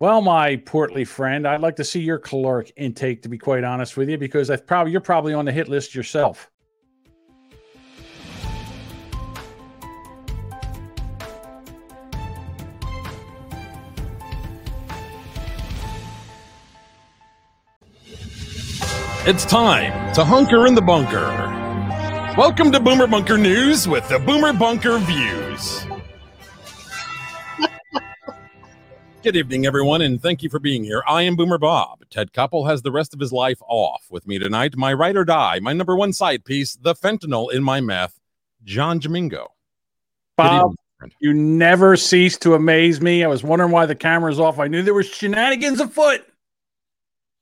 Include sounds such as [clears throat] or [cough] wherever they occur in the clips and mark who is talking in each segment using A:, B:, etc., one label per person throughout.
A: Well, my portly friend, I'd like to see your caloric intake, to be quite honest with you, because I've probably you're probably on the hit list yourself.
B: It's time to hunker in the bunker. Welcome to Boomer Bunker News with the Boomer Bunker Views. Good evening, everyone, and thank you for being here. I am Boomer Bob. Ted Koppel has the rest of his life off. With me tonight, my ride or die, my number one side piece, the fentanyl in my meth, John Domingo.
A: Bob, you never cease to amaze me. I was wondering why the camera's off. I knew there was shenanigans afoot,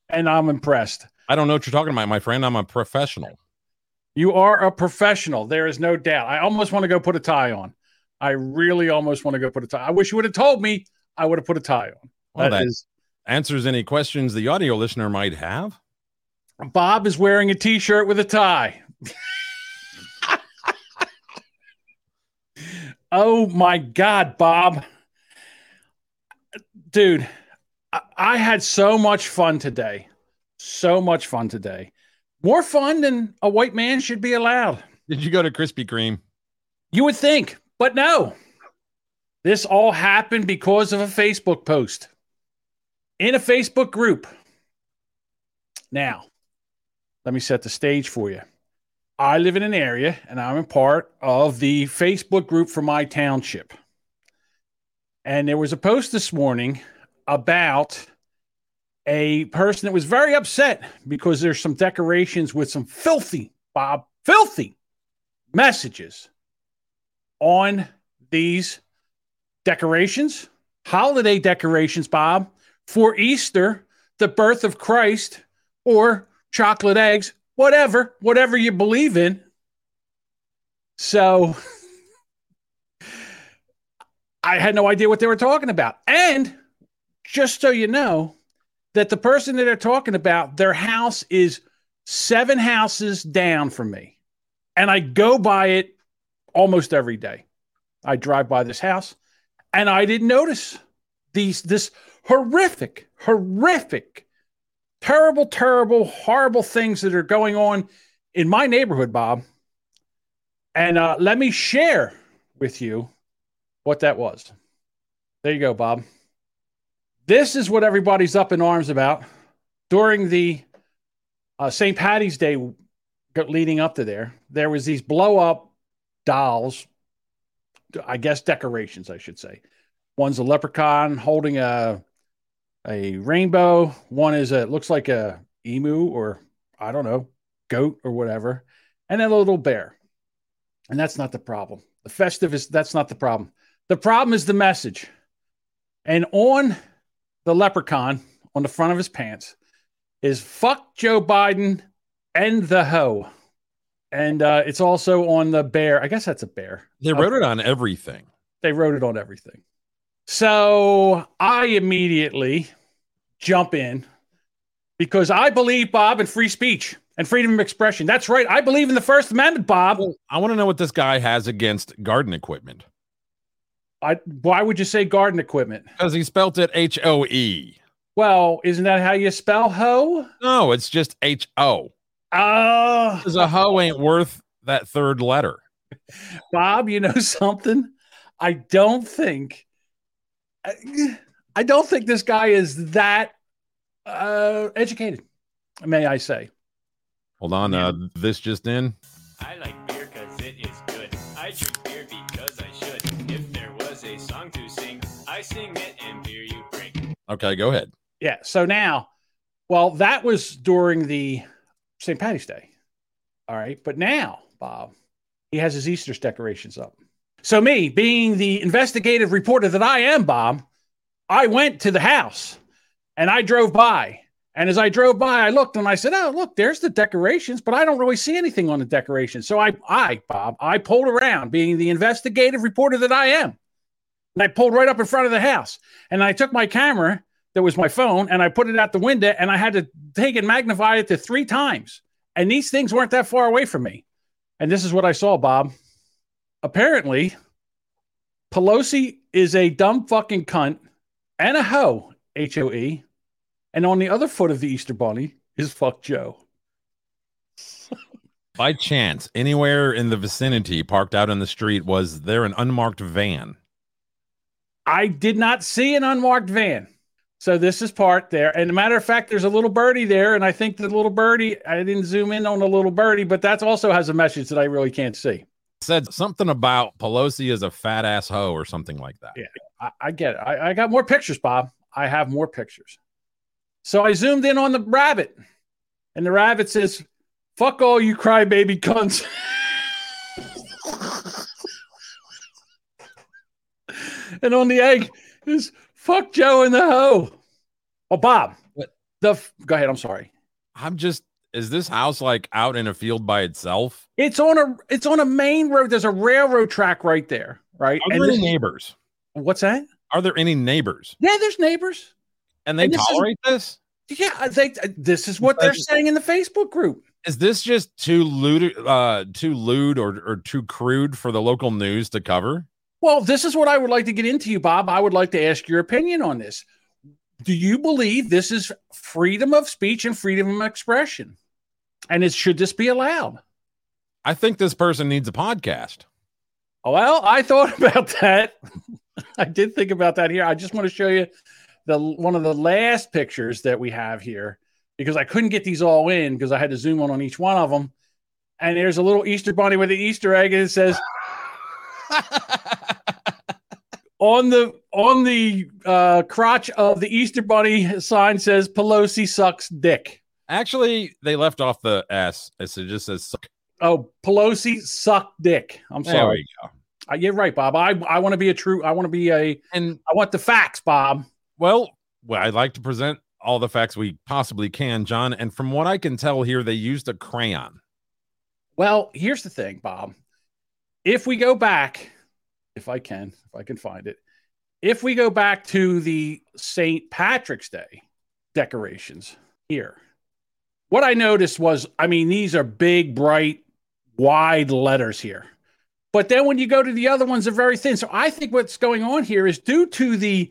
A: and I'm impressed.
B: I don't know what you're talking about, my friend. I'm a professional.
A: You are a professional. There is no doubt. I almost want to go put a tie on. I really almost want to go put a tie. I wish you would have told me I would have put a tie on.
B: Well, that, that is, answers any questions the audio listener might have.
A: Bob is wearing a t-shirt with a tie. oh my God, Bob. Dude, I, I had so much fun today. So much fun today. More fun than a white man should be allowed.
B: Did you go to Krispy Kreme?
A: You would think, but no. This all happened because of a Facebook post in a Facebook group. Now, let me set the stage for you. I live in an area and I'm a part of the Facebook group for my township. And there was a post this morning about a person that was very upset because there's some decorations with some filthy, Bob, filthy messages on these decorations, holiday decorations, Bob, for Easter, the birth of Christ, or chocolate eggs, whatever, whatever you believe in. So [laughs] I had no idea what they were talking about. And just so you know, that the person that they're talking about, their house is seven houses down from me. And I go by it almost every day. I drive by this house and I didn't notice these this horrific, horrific, terrible, terrible, horrible things that are going on in my neighborhood, Bob. And uh, let me share with you what that was. There you go, Bob. This is what everybody's up in arms about during the uh, St. Patty's Day leading up to there. There was these blow up dolls I guess decorations, I should say. One's a leprechaun holding a a rainbow. One is a looks like a emu or I don't know, goat or whatever, and then a little bear. And that's not the problem. The festive is that's not the problem. The problem is the message. And on the leprechaun on the front of his pants is fuck Joe Biden and the hoe and uh, it's also on the bear. I guess that's a bear.
B: They wrote it on everything.
A: They wrote it on everything. So I immediately jump in because I believe Bob in free speech and freedom of expression. That's right. I believe in the First Amendment, Bob. Well,
B: I want to know what this guy has against garden equipment.
A: I why would you say garden equipment?
B: Because he spelt it H O E.
A: Well, isn't that how you spell hoe?
B: No, it's just H O.
A: Oh,
B: because a hoe ain't worth that third letter.
A: Bob, you know [laughs] something? I don't think, I don't think this guy is that uh, educated. May I say?
B: Hold on, uh, this just in.
C: I like beer because it is good. I drink beer because I should. If there was a song to sing, I sing it and beer you drink.
B: Okay, go ahead.
A: Yeah. So now, well, that was during the St. Patty's Day. All right. But now, Bob, he has his Easter decorations up. So, me being the investigative reporter that I am, Bob, I went to the house and I drove by. And as I drove by, I looked and I said, Oh, look, there's the decorations, but I don't really see anything on the decorations. So I, I, Bob, I pulled around being the investigative reporter that I am. And I pulled right up in front of the house. And I took my camera that was my phone and I put it out the window and I had to take and magnify it to three times. And these things weren't that far away from me. And this is what I saw, Bob. Apparently, Pelosi is a dumb fucking cunt and a hoe H O E. And on the other foot of the Easter Bunny is fuck Joe. [laughs]
B: By chance, anywhere in the vicinity, parked out in the street, was there an unmarked van?
A: I did not see an unmarked van. So this is part there. And a matter of fact, there's a little birdie there. And I think the little birdie, I didn't zoom in on the little birdie, but that also has a message that I really can't see.
B: Said something about Pelosi is a fat ass hoe or something like that.
A: Yeah. I, I get it. I, I got more pictures, Bob. I have more pictures. So I zoomed in on the rabbit, and the rabbit says, Fuck all you crybaby cunts. [laughs] and on the egg is fuck Joe in the hoe. Oh, Bob.
B: What?
A: The f- go ahead. I'm sorry.
B: I'm just is this house like out in a field by itself?
A: It's on a it's on a main road. There's a railroad track right there, right?
B: Are
A: And
B: there
A: this-
B: any neighbors?
A: what's that?
B: Are there any neighbors?
A: Yeah, there's neighbors.
B: And they
A: And this is-
B: tolerate this?
A: Yeah, I think this is what they're saying in the Facebook group.
B: Is this just too lewd, uh, too lewd or, or too crude for the local news to cover?
A: Well, this is what I would like to get into you, Bob. I would like to ask your opinion on this. Do you believe this is freedom of speech and freedom of expression? And it should this be allowed?
B: I think this person needs a podcast.
A: Well, I thought [laughs] about that. I did think about that here. I just want to show you the one of the last pictures that we have here because I couldn't get these all in because I had to zoom in on each one of them. And there's a little Easter bunny with an Easter egg, and it says [laughs] on the on the uh, crotch of the Easter bunny sign says Pelosi sucks dick.
B: Actually, they left off the S. It just says suck.
A: Oh, Pelosi suck dick. I'm
B: There
A: sorry. Uh, you're right, Bob. I I want to be a true. I want to be a.
B: And
A: I want the facts, Bob.
B: well, well, I'd like to present all the facts we possibly can, John. And from what I can tell here, they used a crayon.
A: Well, here's the thing, Bob. If we go back, if I can, if I can find it, if we go back to the St. Patrick's Day decorations here, what I noticed was, I mean, these are big, bright, wide letters here. But then when you go to the other ones, they're very thin. So I think what's going on here is due to the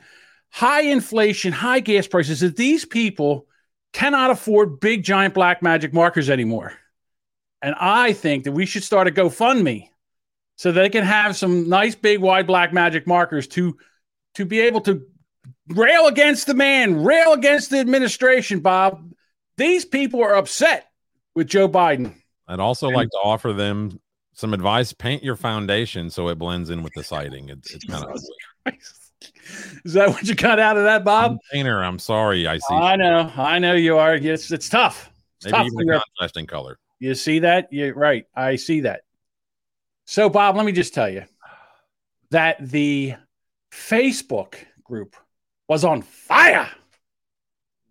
A: high inflation, high gas prices, that these people cannot afford big, giant black magic markers anymore. And I think that we should start a GoFundMe so they can have some nice big wide black magic markers to to be able to rail against the man, rail against the administration, Bob. These people are upset with Joe Biden.
B: I'd also like to offer them some advice. Paint your foundation so it blends in with the siding. It, it's kind of.
A: Is that what you got out of that,
B: I'm
A: Bob?
B: painter. I'm sorry. I see.
A: I know, I know you are. It's it's tough. It's
B: Maybe
A: tough
B: even
A: when
B: a
A: you're-
B: contrasting color.
A: You see that? You're right. I see that. So, Bob, let me just tell you that the Facebook group was on fire.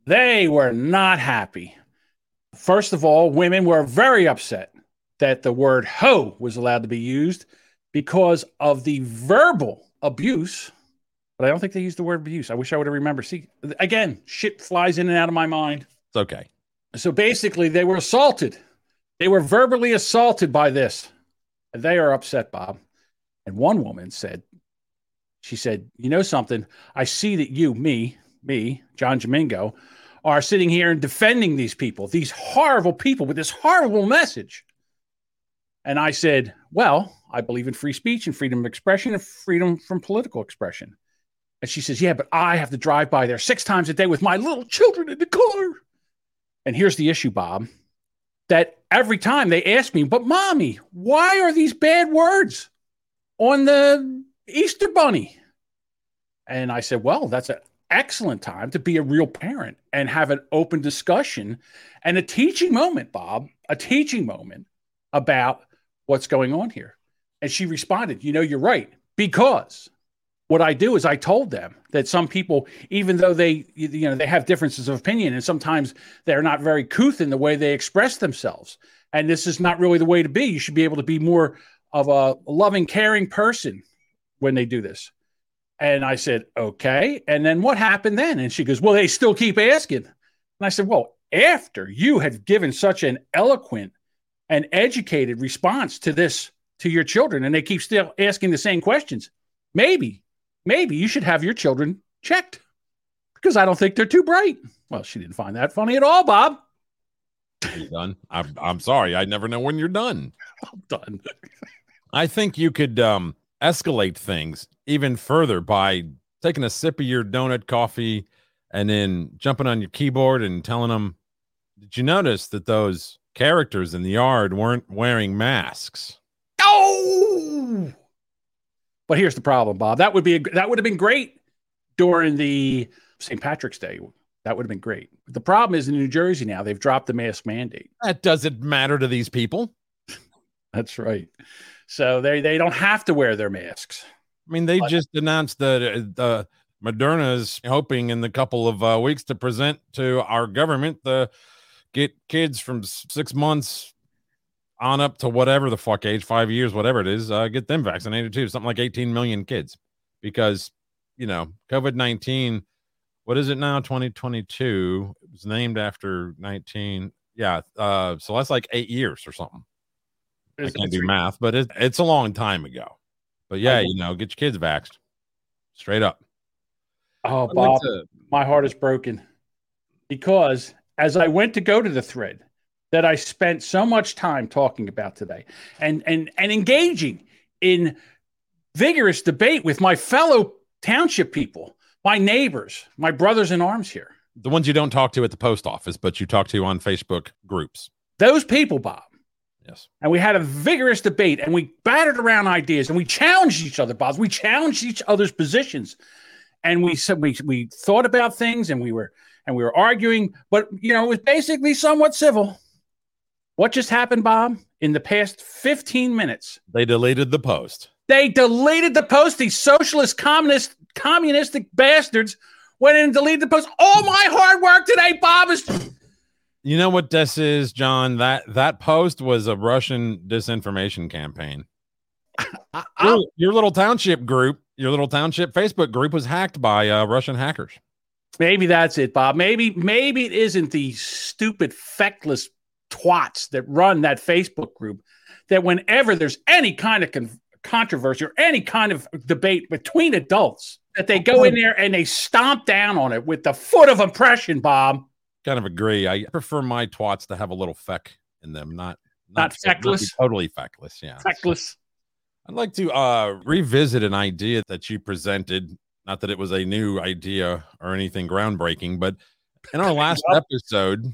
A: They were not happy. First of all, women were very upset that the word hoe was allowed to be used because of the verbal abuse. But I don't think they used the word abuse. I wish I would have remembered. See, again, shit flies in and out of my mind.
B: It's okay.
A: So basically, they were assaulted. They were verbally assaulted by this. They are upset, Bob. And one woman said, she said, You know something? I see that you, me, me, John Domingo, are sitting here and defending these people, these horrible people with this horrible message. And I said, Well, I believe in free speech and freedom of expression and freedom from political expression. And she says, Yeah, but I have to drive by there six times a day with my little children in the car. And here's the issue, Bob, that every time they ask me, but mommy, why are these bad words on the Easter bunny? And I said, well, that's an excellent time to be a real parent and have an open discussion and a teaching moment, Bob, a teaching moment about what's going on here. And she responded, you know, you're right, because what I do is I told them that some people, even though they, you know, they have differences of opinion and sometimes they're not very couth in the way they express themselves. And this is not really the way to be. You should be able to be more of a loving, caring person when they do this. And I said, okay. And then what happened then? And she goes, well, they still keep asking. And I said, well, after you had given such an eloquent and educated response to this to your children, and they keep still asking the same questions, maybe maybe you should have your children checked because I don't think they're too bright. Well, she didn't find that funny at all, Bob.
B: Are you done? I'm, I'm sorry. I never know when you're done.
A: I'm done.
B: I think you could um, escalate things even further by taking a sip of your donut coffee and then jumping on your keyboard and telling them, Did you notice that those characters in the yard weren't wearing masks?
A: Oh, but here's the problem, Bob. That would be a, that would have been great during the St. Patrick's Day. That would have been great. The problem is in New Jersey now they've dropped the mask mandate.
B: That doesn't matter to these people. [laughs]
A: That's right. So they they don't have to wear their masks.
B: I mean, they
A: But-
B: just announced that uh, the Moderna's hoping in the couple of uh, weeks to present to our government the get kids from six months on up to whatever the fuck age, five years, whatever it is, uh, get them vaccinated too. Something like 18 million kids because, you know, COVID 19, what is it now? 2022. It was named after 19. Yeah. Uh, so that's like eight years or something. I
A: It's-
B: can't do math, but it, it's a long time ago. But yeah, you know, get your kids vaxxed straight up.
A: Oh, Bob,
B: to-
A: my heart is broken because as I went to go to the thread that I spent so much time talking about today and and and engaging in vigorous debate with my fellow township people, my neighbors, my brothers in arms here.
B: the ones you don't talk to at the post office, but you talk to on Facebook groups.
A: Those people, Bob.
B: Yes.
A: And we had a vigorous debate and we battered around ideas and we challenged each other, Bob. We challenged each other's positions. And we said we we thought about things and we were and we were arguing, but you know, it was basically somewhat civil. What just happened, Bob? In the past 15 minutes,
B: They deleted the post.
A: they deleted the post. These socialist, communist, communistic bastards went in and deleted the post. All my hard work today, Bob, is
B: You know what this is, John? That that post was a Russian disinformation campaign.
A: I-
B: Your, your little township group, your little township Facebook group was hacked by uh, Russian hackers.
A: Maybe that's it, Bob. Maybe maybe it isn't the stupid feckless twats that run that Facebook group that whenever there's any kind of con- controversy or any kind of debate between adults that they go in there and they stomp down on it with the foot of oppression, Bob.
B: Kind of agree. I prefer my twats to have a little feck in them, not
A: Not
B: be
A: feckless?
B: totally feckless. Yeah.
A: Feckless.
B: I'd like to uh, revisit an idea that you presented. Not that it was a new idea or anything groundbreaking, but in our [laughs] last episode,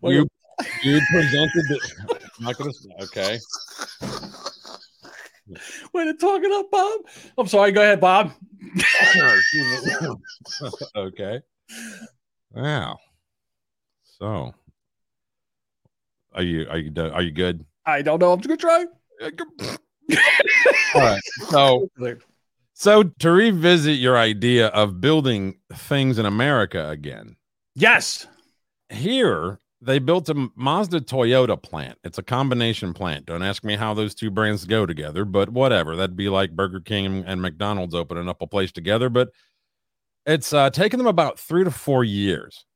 A: Well,
B: you [laughs] you presented the. I'm not gonna. say. Okay.
A: Way to talk it up, Bob. I'm sorry. Go ahead, Bob. [laughs]
B: okay. Wow. So, are you are you are you good?
A: I don't know. I'm just gonna try.
B: All right. So [laughs] so to revisit your idea of building things in America again.
A: Yes.
B: here they built a Mazda Toyota plant. It's a combination plant. Don't ask me how those two brands go together, but whatever. That'd be like Burger King and, McDonald's opening up a place together. But it's uh, taken them about three to four years,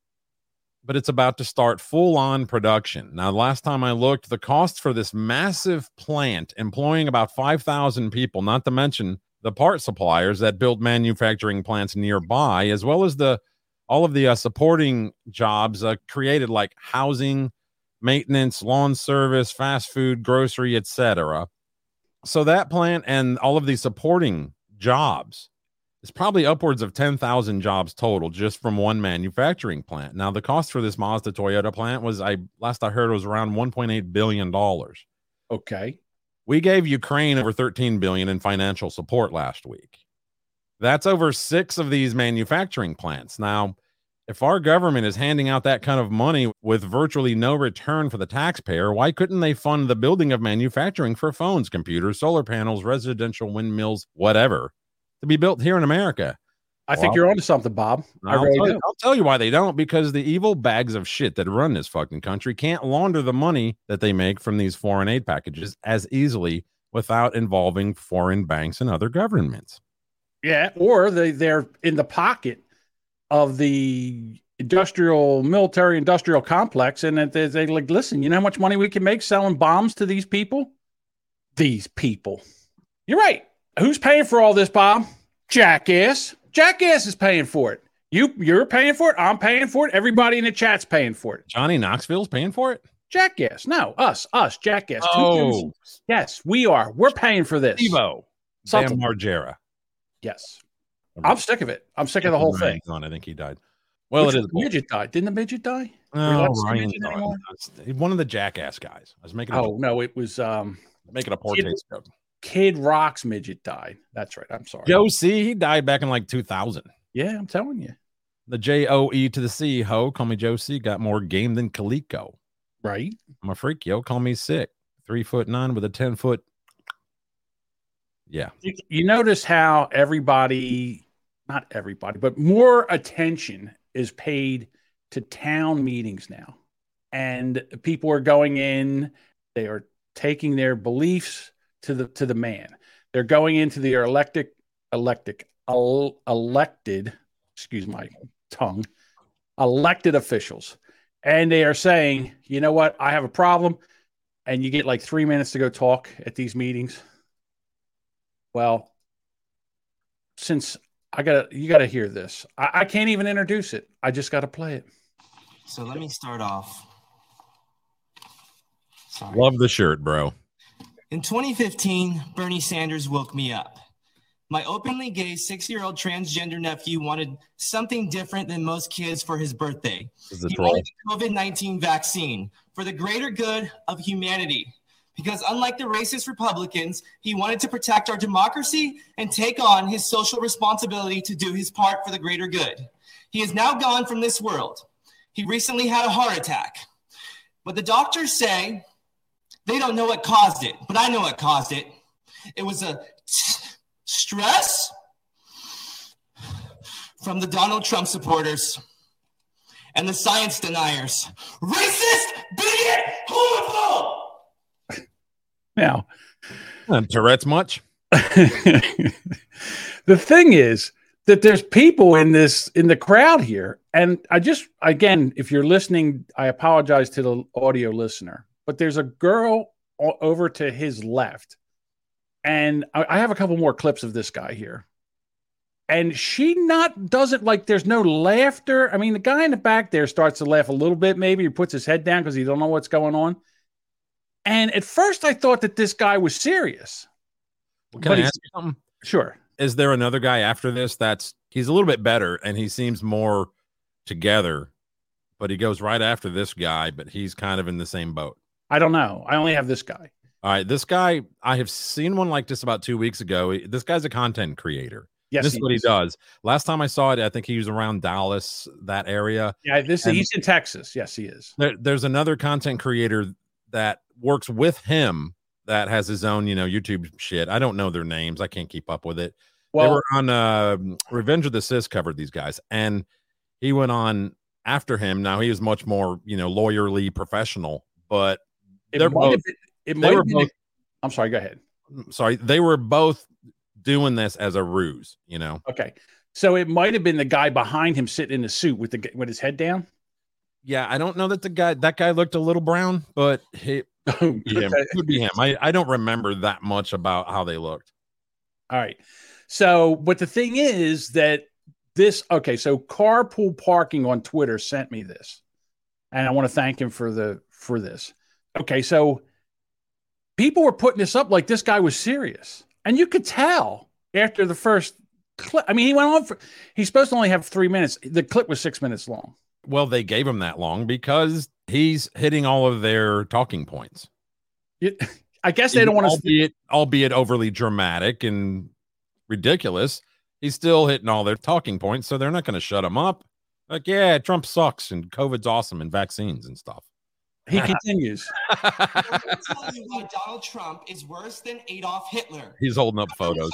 B: but it's about to start full on production. Now, last time I looked, the cost for this massive plant, employing about 5,000 people, not to mention the part suppliers that build manufacturing plants nearby, as well as the all of the uh, supporting jobs uh, created like housing maintenance lawn service fast food grocery etc so that plant and all of the supporting jobs is probably upwards of 10,000 jobs total just from one manufacturing plant now the cost for this mazda toyota plant was i last i heard was around 1.8 billion dollars
A: Okay.
B: we gave Ukraine over 13 billion in financial support last week. That's over 6 of these manufacturing plants. Now, if our government is handing out that kind of money with virtually no return for the taxpayer, why couldn't they fund the building of manufacturing for phones, computers, solar panels, residential windmills, whatever, to be built here in America?
A: I think you're onto something, Bob. I really
B: tell you,
A: do.
B: I'll tell you why they don't because the evil bags of shit that run this fucking country can't launder the money that they make from these foreign aid packages as easily without involving foreign banks and other governments.
A: Yeah, or they they're in the pocket of the industrial military industrial complex, and that they, they like, listen, you know how much money we can make selling bombs to these people? These people. You're right. Who's paying for all this, Bob? Jackass. Jackass is paying for it. You you're paying for it. I'm paying for it. Everybody in the chat's paying for it.
B: Johnny Knoxville's paying for it.
A: Jackass. No, us, us, Jackass. Two
B: Oh,
A: dudes. yes, we are. We're paying for this.
B: Evo.
A: Something.
B: Margera.
A: Yes, I'm sick of it. I'm sick of the whole thing.
B: On, I think he died. Well,
A: Which
B: it is.
A: the midget died. Didn't the midget die?
B: Oh,
A: We're
B: Ryan
A: midget
B: died.
A: anymore?
B: That's- One of the jackass guys. I was making a,
A: Oh no, it was um
B: making a poor
A: Kid-
B: taste joke.
A: Kid Rock's midget died. That's right. I'm sorry.
B: Joe C. He died back in like 2000.
A: Yeah, I'm telling you.
B: The J O E to the C. Ho, call me Joe C. Got more game than Kaliko.
A: Right.
B: I'm a freak, yo. Call me sick. Three foot nine with a 10 foot. Yeah.
A: You- notice how everybody, not everybody, but more attention is paid to town meetings now. And people are going in, they are taking their beliefs to the to the man. They're going into the elected elected el- elected, excuse my tongue, elected officials. And they are saying, you know what, I have a problem. And you get like three minutes to go talk at these meetings. Well, since I gotta, you gotta hear this. I, I can't even introduce it. I just gotta play it.
D: So let me start off. Sorry.
B: Love the shirt, bro.
D: In 2015, Bernie Sanders woke me up. My openly gay six year old transgender nephew wanted something different than most kids for his birthday.
B: This is
D: He
B: troll.
D: wanted the COVID 19 vaccine for the greater good of humanity. Because unlike the racist Republicans, he wanted to protect our democracy and take on his social responsibility to do his part for the greater good. He is now gone from this world. He recently had a heart attack. But the doctors say they don't know what caused it, but I know what caused it. It was a stress from the Donald Trump supporters and the science deniers. Racist, bigot, homophobe!
A: Now,
B: And Tourette's much? [laughs]
A: the thing is that there's people in this in the crowd here, and I just again, if you're listening, I apologize to the audio listener, but there's a girl over to his left, and I, I have a couple more clips of this guy here. And she not doesn't like there's no laughter. I mean, the guy in the back there starts to laugh a little bit, maybe he puts his head down because he don't know what's going on. And at first I thought that this guy was serious.
B: Can
A: But
B: I
A: he's-
B: ask you something?
A: Sure.
B: Is there another guy after this that's he's a little bit better and he seems more together, but he goes right after this guy, but he's kind of in the same boat.
A: I don't know. I only have this guy.
B: All right, this guy, I have seen one like this about two weeks ago. This guy's a content creator.
A: Yes,
B: this is what he does. Last time I saw it, I think he was around Dallas, that area.
A: Yeah, this
B: And-
A: he's in Texas. Yes, he is.
B: There, there's another content creator that works with him that has his own, you know, YouTube shit. I don't know their names. I can't keep up with it. they
A: Well,
B: were on uh, Revenge of the Cis covered these guys, and he went on after him. Now he was much more, you know, lawyerly professional, but
A: it
B: they're
A: might
B: both.
A: been, it
B: they were both-
A: I'm sorry. Go ahead.
B: Sorry, they were both doing this as a ruse. You know,
A: Okay, so it might have been the guy behind him sitting in the suit with the with his head down.
B: Yeah. I don't know that the guy that guy looked a little brown, but he [laughs] oh, could be him. Could be him. I I don't remember that much about how they looked.
A: All right. So, but the thing is that this okay, so carpool parking on Twitter sent me this. And I want to thank him for the for this. Okay, so people were putting this up like this guy was serious. And you could tell after the first clip. I mean, he went on for he's supposed to only have 3 minutes. The clip was 6 minutes long.
B: Well, they gave him that long because he's hitting all of their talking points.
A: You- I guess they don't want to
B: albeit, albeit overly dramatic and ridiculous. He's still hitting all their talking points, so they're not going to shut him up. Like, yeah, Trump sucks and COVID's awesome and vaccines and stuff.
A: he continues. [laughs]
D: I'm tell you why Donald Trump is worse than Adolf Hitler.
B: He's holding up photos.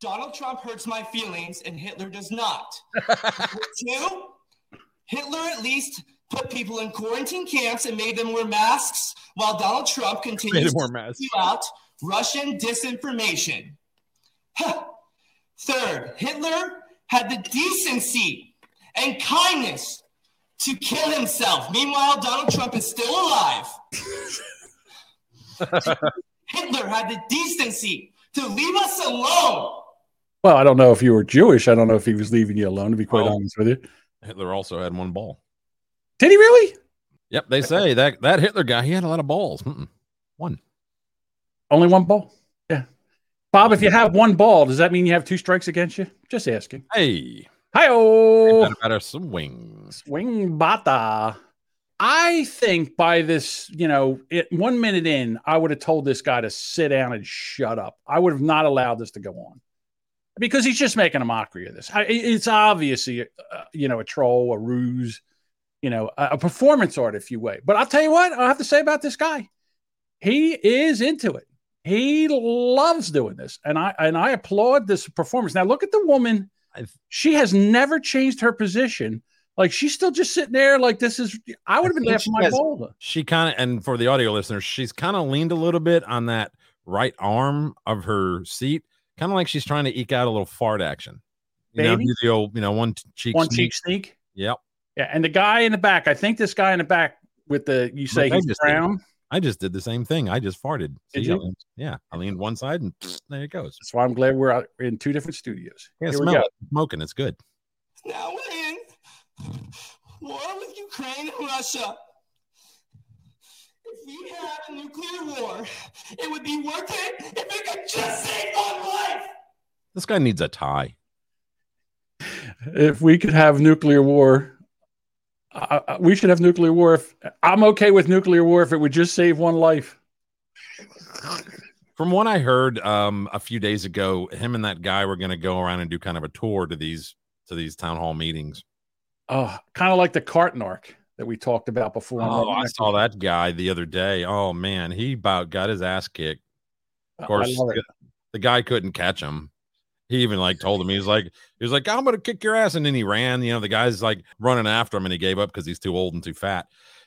D: Donald Trump hurts my feelings and Hitler does not. [laughs] Two, Hitler at least put people in quarantine camps and made them wear masks, while Donald Trump continues to
B: masks.
D: spew out Russian disinformation. Huh. Third, Hitler had the decency and kindness to kill himself. Meanwhile, Donald Trump is still alive. [laughs] Hitler had the decency to leave us alone.
A: Well, I don't know if you were Jewish. I don't know if he was leaving you alone, to be quite
B: Oh.
A: honest with you.
B: Hitler also had one ball.
A: Did he really?
B: Yep, they say that that Hitler guy he had a lot of balls. Mm-mm. One.
A: Only one ball? Yeah. Bob, if you have one ball, does that mean you have two strikes against you? Just asking.
B: Hey,
A: Hi oh
B: a swing.
A: swing bata. I think by this, you know, it, one minute in, I would have told this guy to sit down and shut up. I would have not allowed this to go on because he's just making a mockery of this. I, it's obviously, uh, you know, a troll, a ruse, you know, a, a performance art, if you will. But I'll tell you what I have to say about this guy. He is into it. He loves doing this, and I and I applaud this performance. Now look at the woman.
B: I've-
A: She has never changed her position. Like she's still just sitting there. Like this is. I would have been laughing my ball.
B: She kind of, and for the audio listeners, she's kind of leaned a little bit on that right arm of her seat, kind of like she's trying to eke out a little fart action. You know,
A: Baby?
B: do the old, you know, one cheek.
A: One
B: sneak.
A: cheek sneak.
B: Yep.
A: Yeah, and the guy in the back. I think this guy in the back with the you say
B: I
A: he's
B: just did.
A: brown.
B: I just did the same thing. I just farted.
A: Did
B: See, I leaned- yeah, I leaned one side and there it goes.
A: That's why I'm glad we're out in two different studios.
B: Yeah,
A: Here we
B: smell
A: go.
B: it. Smoking, it's good.
D: Now we're in war with Ukraine and Russia. If we had a nuclear war, it would be worth it if it could just save one life.
B: This guy needs a tie.
A: If we could have nuclear war, uh, uh, we should have nuclear war. If I'm okay with nuclear war, if it would just save one life.
B: From what I heard um, a few days ago, him and that guy were going to go around and do kind of a tour to these to these town hall meetings.
A: Oh, kind of like the Cartnark that we talked about before.
B: Oh, I saw that guy the other day. Oh man, he about got his ass kicked. Of course, the, the guy couldn't catch him. He even like told him he was like he was like I'm gonna kick your ass, and then he ran. You know, the guy's like running after him, and he gave up because he's too old and too fat.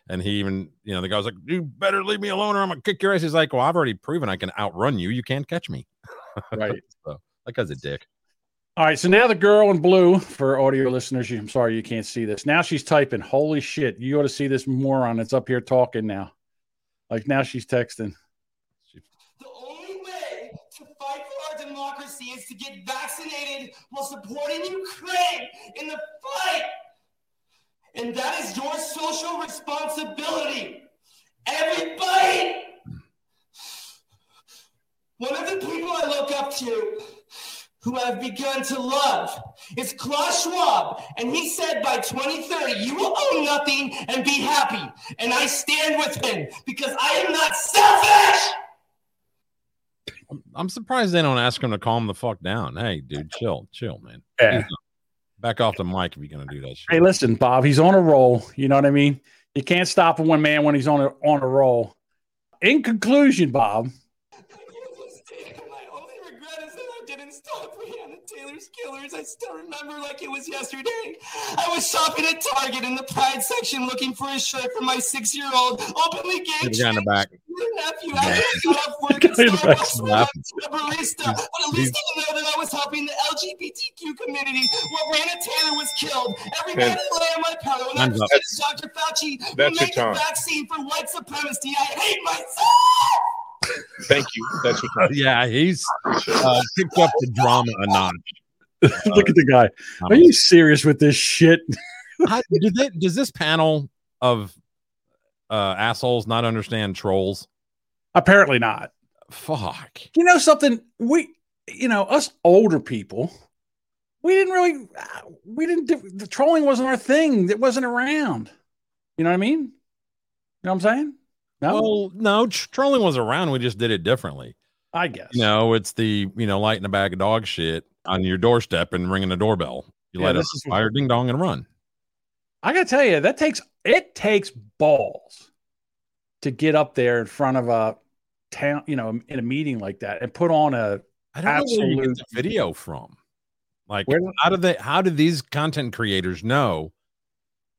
B: And he even, you know, the guy was like, "You better leave me alone, or I'm gonna kick your ass." He's like, "Well, I've already proven I can outrun you. You can't catch me." [laughs]
A: Right.
B: So that guy's a dick.
A: All right, so now the girl in blue for audio listeners. I'm sorry you can't see this. Now she's typing. Holy shit! You ought to see this moron that's up here talking now. Like now she's texting.
D: The only way to fight for our democracy is to get vaccinated while supporting Ukraine in the fight. And that is your social responsibility. Everybody! One of the people I look up to who I've begun to love is Klaus Schwab. And he said by 2030, you will own nothing and be happy. And I stand with him because I am not selfish!
B: I'm surprised they don't ask him to calm the fuck down. Hey, dude, chill, chill, man.
A: Yeah.
B: Back off the mic if you're gonna do that shit.
A: Hey, listen, Bob. He's on a roll. You know what I mean? You can't stop a one man when he's on a on a roll. In conclusion, Bob,
D: My only regret is that I didn't stop Breonna Taylor's killers. I still remember like it was yesterday. I was shopping at Target in the Pride section looking for a shirt for my six-year-old openly gay
B: The guy the back.
D: nephew. I just got off work [laughs] at
A: The guy in the back
D: Starbucks
B: laughing.
D: a barista, but at least I know that I was helping the LGBTQ community while Breonna Taylor was killed. Everybody
E: Okay.
D: lay on my pillow, and I
B: Time's
D: was Dr. Fauci who
E: That's your
D: made the vaccine for white supremacy. I hate myself.
E: Thank you. That's your time. [laughs]
B: Yeah, he's uh, kicked up the drama a notch. [laughs]
A: look at the guy. Are you serious with this shit?
B: How- do they- does this panel of uh, assholes not understand trolls?
A: Apparently not.
B: Fuck.
A: You know something? We, you know, us older people, we didn't really, we didn't do the trolling wasn't our thing. It wasn't around. You know what I mean? You know what I'm saying? No,
B: Well, no, trolling was around. We just did it differently.
A: I guess.
B: You know, it's the you know light in a bag of dog shit on your doorstep and ringing the doorbell. You
A: Yeah,
B: let
A: us
B: fire, ding dong, and run.
A: I gotta tell you, that takes it takes balls to get up there in front of a town, you know, in a meeting like that and put on a
B: I don't know where you get the video from. Like,
A: Where-
B: how do they? How do these content creators know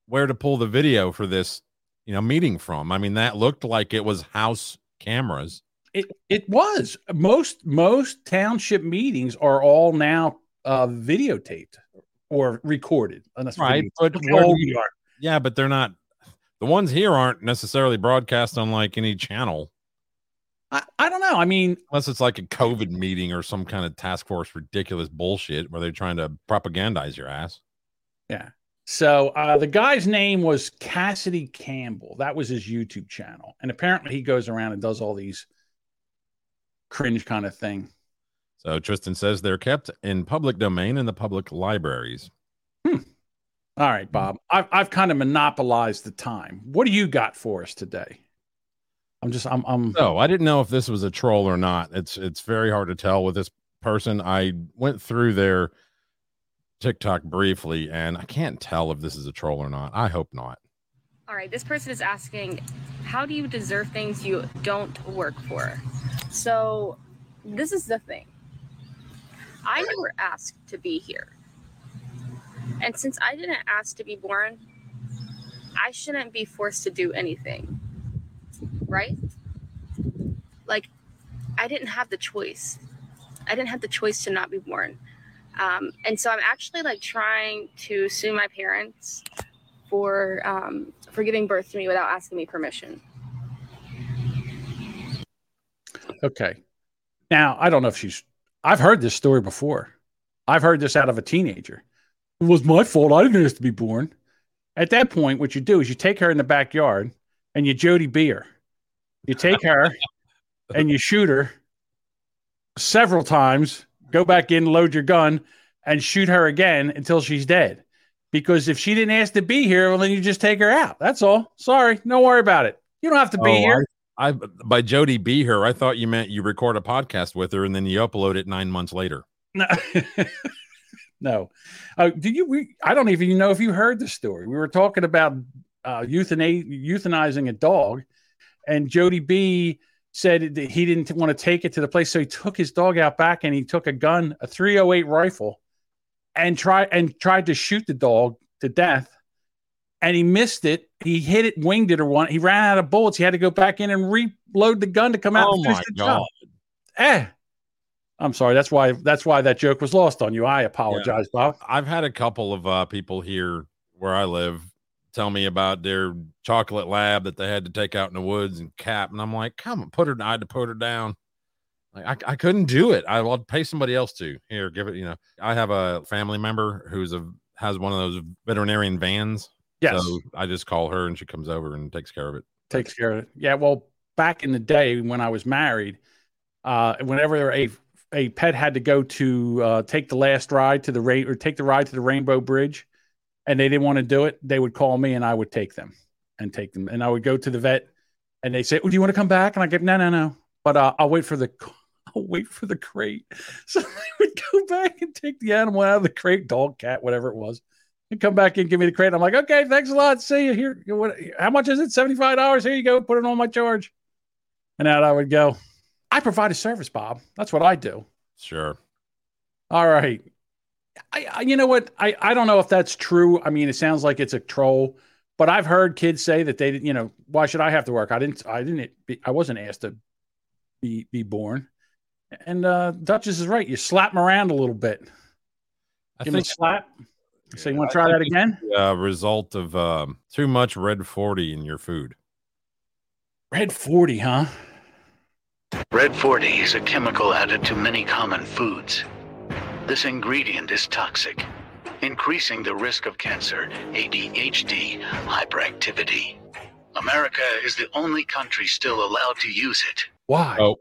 B: where to pull the video for this, you know, meeting from? I mean, that looked like it was house cameras.
A: It it was most most township meetings are all now uh videotaped or recorded. Unless
B: Right, but where do
A: old
B: you-
A: we are.
B: Yeah, but they're not. The ones here aren't necessarily broadcast on like any channel.
A: I, I don't know. I mean,
B: Unless it's like a COVID meeting or some kind of task force ridiculous bullshit where they're trying to propagandize your ass.
A: yeah. So uh, the guy's name was Cassidy Campbell. That was his YouTube channel, and apparently he goes around and does all these cringe kind of thing.
B: So Tristan says they're kept in public domain in the public libraries. Hmm.
A: All right, Bob. I've I've kind of monopolized the time. What do you got for us today? I'm just I'm I'm
B: Oh, I didn't know if this was a troll or not. It's it's very hard to tell with this person. I went through their TikTok briefly and I can't tell if this is a troll or not. I hope not.
F: All right, this person is asking, how do you deserve things you don't work for? So, this is the thing. I never asked to be here. And since I didn't ask to be born, I shouldn't be forced to do anything. Right? Like, I didn't have the choice. I didn't have the choice to not be born. Um, and so I'm actually like trying to sue my parents for um, for giving birth to me without asking me permission.
A: okay. Now I don't know if she's. I've heard this story before. I've heard this out of a teenager. It was my fault. I didn't ask to be born. At that point, what you do is you take her in the backyard and you Jody Beer. You take her [laughs] and you shoot her several times. Go back in, load your gun, and shoot her again until she's dead. Because if she didn't ask to be here, well, then you just take her out. That's all. Sorry, don't worry about it. You don't have to be
B: Oh,
A: here.
B: I by Jody be her, I thought you meant you record a podcast with her and then you upload it nine months later.
A: No. [laughs] no. Uh, did you? We, I don't even know if you heard the story. We were talking about uh, euthana- euthanizing a dog, and Jody B said that he didn't want to take it to the place, so he took his dog out back and he took a gun, a 308 rifle, and tried and tried to shoot the dog to death. And he missed it. He hit it, winged it, or one. He ran out of bullets. He had to go back in and reload the gun to come out.
B: Oh my
A: the
B: god.
A: Eh. I'm sorry. That's why. That's why that joke was lost on you. I apologize, Bob.
B: I've had a couple of uh, people here where I live tell me about their chocolate lab that they had to take out in the woods and cap, and I'm like, come on, put her. I had to put her down. Like I, I couldn't do it. I will pay somebody else to here. Give it. You know, I have a family member who's a has one of those veterinarian vans.
A: Yes,
B: So I just call her and she comes over and takes care of it.
A: takes care of it. Yeah. Well, back in the day when I was married, uh, whenever a a pet had to go to uh, take the last ride to the rain or take the ride to the Rainbow Bridge, and they didn't want to do it, they would call me and I would take them and take them, and I would go to the vet, and they say, "Oh, do you want to come back?" And I go, "No, no, no." But uh, I'll wait for the [laughs] I'll wait for the crate. [laughs] So I would go back and take the animal out of the crate, dog, cat, whatever it was, and come back and give me the crate. I'm like, okay, thanks a lot. See you here. What? How much is it? Seventy five dollars. Here you go. Put it on my charge. And out I would go. I provide a service, Bob. That's what I do.
B: Sure.
A: All right. I, I you know what? I, I don't know if that's true. I mean, it sounds like it's a troll, but I've heard kids say that they, didn't, you know, why should I have to work? I didn't, I didn't, I wasn't asked to be, be born. And uh, Duchess is right. You slap them around a little bit.
B: I
A: Give me a
B: think
A: slap. So you want to try that again?
B: a uh, result of um, too much red 40 in your food.
A: Red 40, huh?
G: Red 40 is a chemical added to many common foods. This ingredient is toxic, increasing the risk of cancer, ADHD, hyperactivity. America is the only country still allowed to use it.
A: Why?
B: Oh.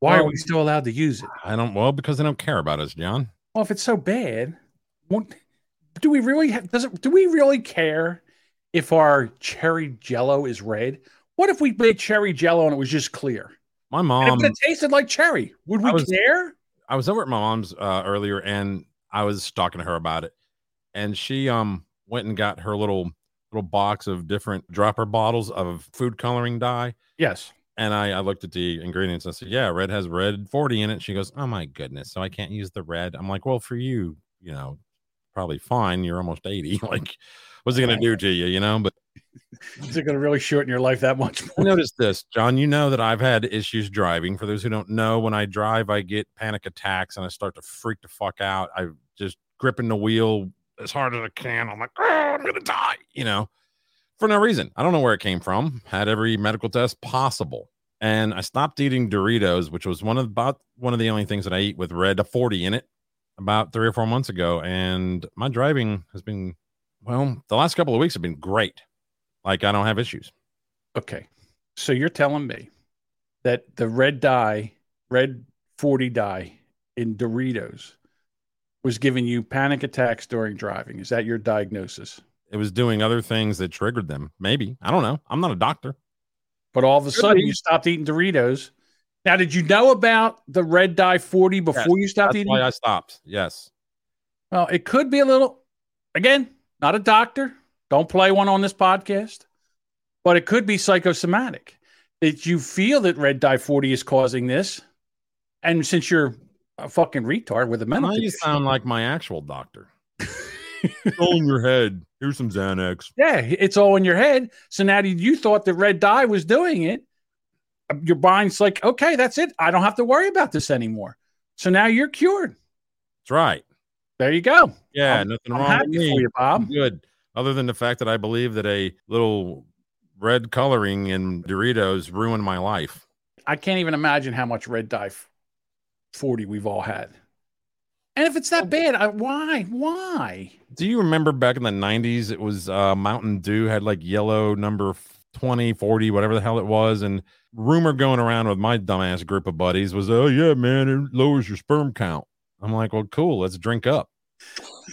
A: Why are we still allowed to use it?
B: I don't, well, because they don't care about us, John.
A: Well, if it's so bad, won't, do we really have, does it, do we really care if our cherry jello is red? What if we made cherry jello and it was just clear?
B: My
A: And
B: mom,
A: if it tasted like cherry, would we
B: I was-
A: care?
B: I was over at my mom's uh, earlier and I was talking to her about it. And she um went and got her little little box of different dropper bottles of food coloring dye.
A: Yes.
B: And I, I looked at the ingredients and I said, Yeah, red has red 40 in it. She goes, Oh my goodness. So I can't use the red. I'm like, Well, for you, you know, probably fine. You're almost 80. [laughs] like, what's it gonna do to you? You know, but [laughs]
A: Is it going to really shorten your life that much [laughs]
B: I
A: more?
B: noticed this, John. You know that I've had issues driving. For those who don't know, when I drive, I get panic attacks and I start to freak the fuck out. I'm just gripping the wheel as hard as I can. I'm like, oh, I'm gonna die, you know, for no reason. I don't know where it came from. Had every medical test possible. and I stopped eating Doritos, which was one of about one of the only things that I eat with red 40 in it about three or four months ago. And my driving has been well, the last couple of weeks have been great. Like I don't have issues.
A: Okay. So you're telling me that the red dye, red 40 dye in Doritos was giving you panic attacks during driving. Is that your diagnosis?
B: It was doing other things that triggered them. Maybe. I don't know. I'm not a doctor.
A: But all of a sudden you stopped eating Doritos. Now, did you know about the red dye 40 before
B: Yes,
A: you stopped
B: That's
A: eating?
B: why I stopped. Yes.
A: Well, it could be a little, again, not a doctor. Don't play one on this podcast, but it could be psychosomatic that you feel that red dye 40 is causing this. And since you're a fucking retard with a mental
B: Now you sound like my actual doctor. [laughs] It's all in your head. Here's some Xanax.
A: yeah, it's all in your head. So now you thought that red dye was doing it. Your mind's like, okay, that's it. I don't have to worry about this anymore. So now you're cured.
B: That's right.
A: There you go.
B: Yeah,
A: I'm-
B: nothing
A: I'm
B: wrong with me.
A: you, Bob.
B: I'm good. Other than the fact that I believe that a little red coloring in Doritos ruined my life.
A: I can't even imagine how much red dye 40 we've all had. And if it's that bad, I, why? Why?
B: Do you remember back in the 90s it was uh Mountain Dew had like yellow number 20, 40, whatever the hell it was and rumor going around with my dumbass group of buddies was, "Oh yeah, man, it lowers your sperm count." I'm like, "Well, cool, let's drink up."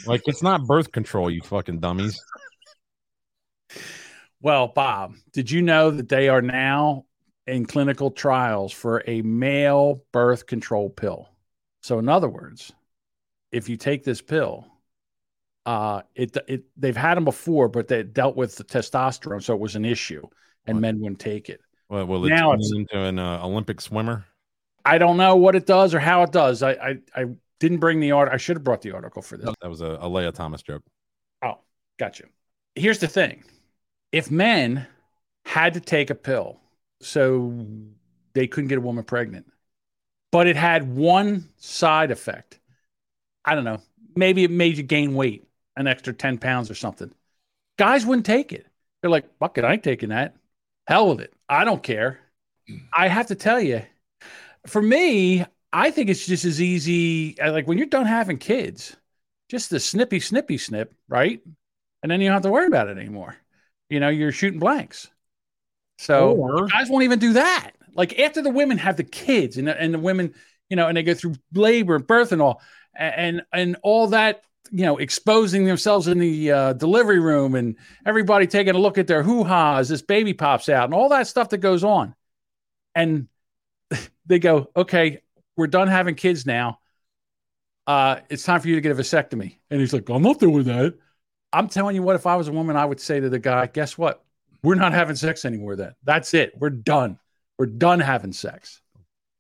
B: Like it's not birth control, you fucking dummies.
A: Well, Bob, did you know that they are now in clinical trials for a male birth control pill? So, in other words, if you take this pill, uh, it it they've had them before, but they dealt with the testosterone, so it was an issue, and
B: What?
A: men wouldn't take it.
B: Well, will it
A: Now
B: turn
A: it's-
B: into an uh, Olympic swimmer?
A: I don't know what it does or how it does. I I, I didn't bring the art. I should have brought the article for this.
B: That was a, a Lia Thomas joke.
A: Oh, gotcha. Here's the thing if men had to take a pill so they couldn't get a woman pregnant, but it had one side effect, I don't know, maybe it made you gain weight, an extra 10 pounds or something. Guys wouldn't take it. They're like, fuck it, I ain't taking that. Hell with it. I don't care. I have to tell you, for me, I think it's just as easy uh, like when you're done having kids, just the snippy, snippy snip, right? And then you don't have to worry about it anymore. You know, you're shooting blanks. So
B: Or-
A: guys won't even do that. Like after the women have the kids and the, and the women, you know, and they go through labor and birth and all, and and all that, you know, exposing themselves in the uh, delivery room and everybody taking a look at their hoo ha as this baby pops out and all that stuff that goes on, and [laughs] they go, okay, we're done having kids now. Uh, it's time for you to get a vasectomy. And he's like, I'm not doing that. I'm telling you what, if I was a woman, I would say to the guy, guess what? We're not having sex anymore then. That's it. We're done. We're done having sex.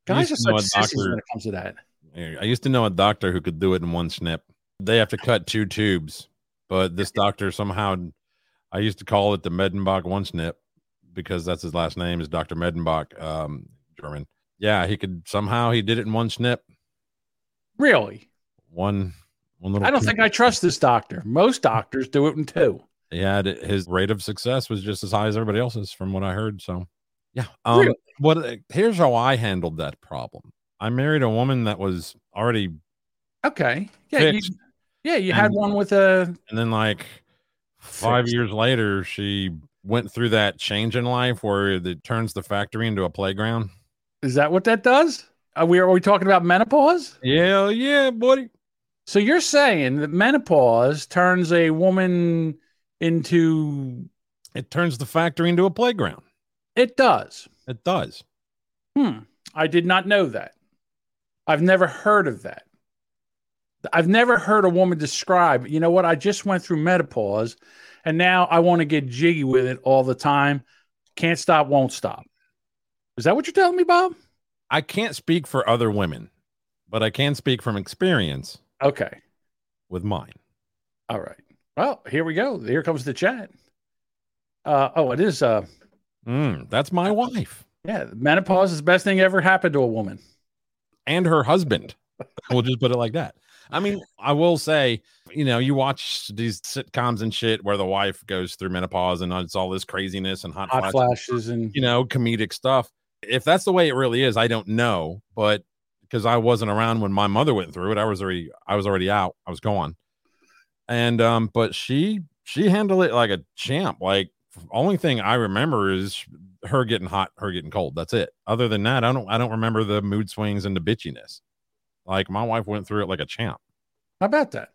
A: Guys are such
B: doctor-
A: when it comes to that.
B: I used to know a doctor who could do it in one snip. They have to cut two tubes, but this [laughs] doctor somehow, I used to call it the Medenbach one snip because that's his last name is Dr. Medenbach, um, German. Yeah, he could somehow he did it in one snip,
A: Really?
B: one one little.
A: I don't think I trust this doctor. Most doctors do it in two.
B: He had his rate of success was just as high as everybody else's, from what I heard. So, yeah. Um,
A: Really?
B: What? Here's how I handled that problem. I married a woman that was already,
A: Okay. Yeah. You, yeah. You had one with a.
B: and then like five years later, she went through that change in life where it turns the factory into a playground.
A: Is that what that does? Are we, are we talking about menopause?
B: Yeah, yeah, buddy.
A: So you're saying that menopause turns a woman into.
B: It turns the factory into a playground.
A: It does.
B: It does.
A: Hmm. I did not know that. I've never heard of that. I've never heard a woman describe, you know what? I just went through menopause and now I want to get jiggy with it all the time. Can't stop, won't stop. Is that what you're telling me, Bob?
B: I can't speak for other women, but I can speak from experience
A: Okay.
B: with mine.
A: All right. Well, here we go. Here comes the chat. Uh, oh, it is. Uh,
B: Mm, that's my wife
A: yeah, menopause is the best thing ever happened to a woman.
B: And her husband. we'll just put it like that. I mean, I will say, you know, you watch these sitcoms and shit where the wife goes through menopause and it's all this craziness and hot,
A: Hot
B: flashes,
A: flashes and
B: you know, comedic stuff. if that's the way it really is, I don't know, but because I wasn't around when my mother went through it, I was already I was already out. I was gone. And um, but she she handled it like a champ. Like only thing I remember is her getting hot, her getting cold. That's it. Other than that, I don't I don't remember the mood swings and the bitchiness. Like my wife went through it like a champ.
A: How about that?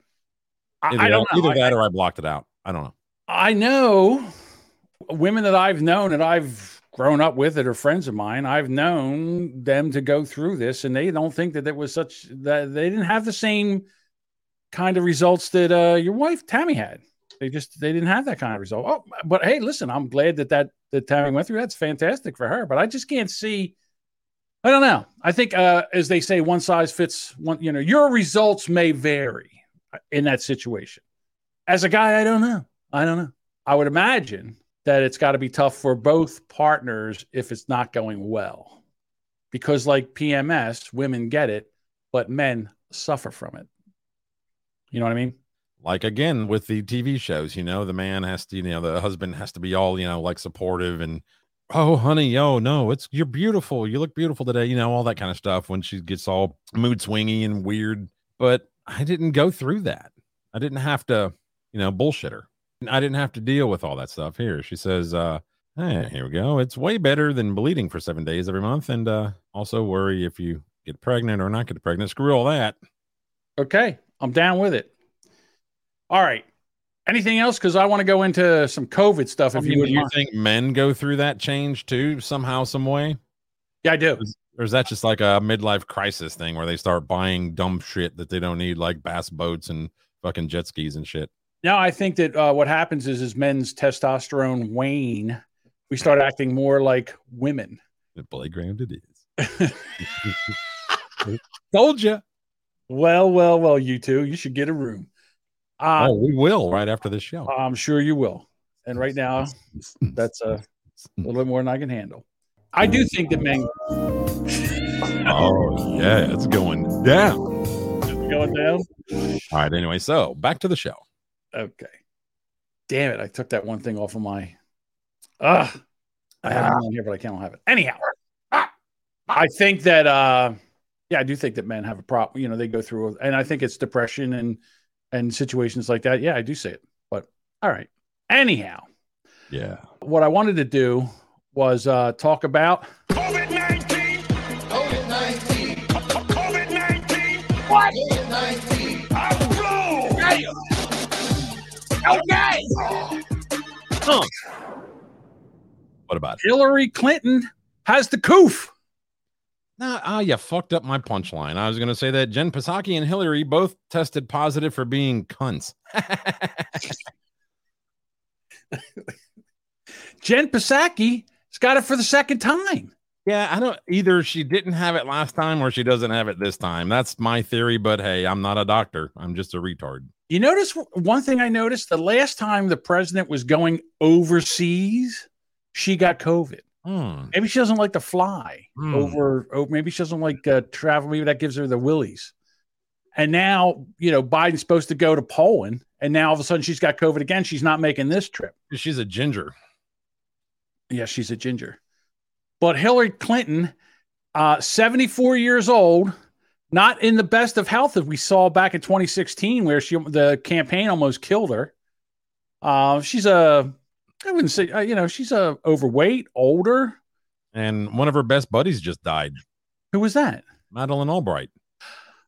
A: I,
B: Either,
A: I don't know.
B: either
A: I-
B: that or I blocked it out. I don't know.
A: I know women that I've known that I've grown up with that are friends of mine. I've known them to go through this, and they don't think that it was such that they didn't have the same kind of results that uh, your wife Tammy had. They just they didn't have that kind of result. Oh, but hey, listen, I'm glad that that that Tammy went through. That's fantastic for her. But I just can't see. I don't know. I think, uh, as they say, one size fits one. You know, your results may vary in that situation. As a guy, I don't know. I don't know. I would imagine that it's got to be tough for both partners if it's not going well. Because, like PMS, women get it, but men suffer from it. You know what I mean?
B: Like again with the TV shows, you know, the man has to, you know, the husband has to be all, you know, like supportive and oh honey, oh no, it's you're beautiful. You look beautiful today, you know, all that kind of stuff when she gets all mood swingy and weird. But I didn't go through that. I didn't have to, you know, bullshit her. I didn't have to deal with all that stuff here. She says, uh, hey, here we go. It's way better than bleeding for seven days every month. And uh also worry if you get pregnant or not get pregnant. Screw all that.
A: Okay. I'm down with it. All right. Anything else? Because I want to go into some COVID stuff.
B: I
A: If
B: mean,
A: you would
B: you
A: mind.
B: think men go through that change too, somehow, some way?
A: Yeah, I do.
B: Or is that just like a midlife crisis thing where they start buying dumb shit that they don't need, like bass boats and fucking jet skis and shit?
A: No, I think that uh, what happens is, is men's testosterone wane. We start acting more like women.
B: The playground it is. [laughs] Told you.
A: Well, well, well, you two, you should get a room. Uh,
B: oh, we will right after this show.
A: I'm sure you will. And right now, that's a little bit more than I can handle. I do think that men
B: oh yeah, it's going down.
A: It's going down.
B: All right. Anyway, so back to the show.
A: Okay. Damn it! I took that one thing off of my. Ah, I have it on here, but I can't have it. Anyhow, I think that uh, yeah, I do think that men have a problem. You know, they go through, and I think it's depression and and situations like that. Yeah, I do say it. But all right. Anyhow,
B: Yeah.
A: what I wanted to do was uh, talk about
H: COVID 19. COVID 19. COVID 19. What? COVID 19. Okay.
B: What about it?
A: Hillary Clinton has the coof.
B: Nah, ah, you fucked up my punchline. I was going to say that Jen Psaki and Hillary both tested positive for being cunts. [laughs]
A: Jen Psaki has got it for the second time.
B: Yeah, I don't either. She didn't have it last time or she doesn't have it this time. That's my theory, but hey, I'm not a doctor. I'm just a retard.
A: You notice one thing I noticed the last time the president was going overseas, she got COVID.
B: Hmm.
A: Maybe she doesn't like to fly
B: Hmm.
A: over, oh, maybe she doesn't like uh, travel. Maybe that gives her the willies. And now, you know, Biden's supposed to go to Poland, and now all of a sudden she's got COVID again. She's not making this trip.
B: She's a ginger.
A: Yeah, she's a ginger. But Hillary Clinton, uh, 74 years old, not in the best of health as we saw back in 2016, where she the campaign almost killed her. Uh, she's a, I wouldn't say, uh, you know, she's a overweight, older.
B: And one of her best buddies just died,
A: Who was that?
B: Madeleine Albright.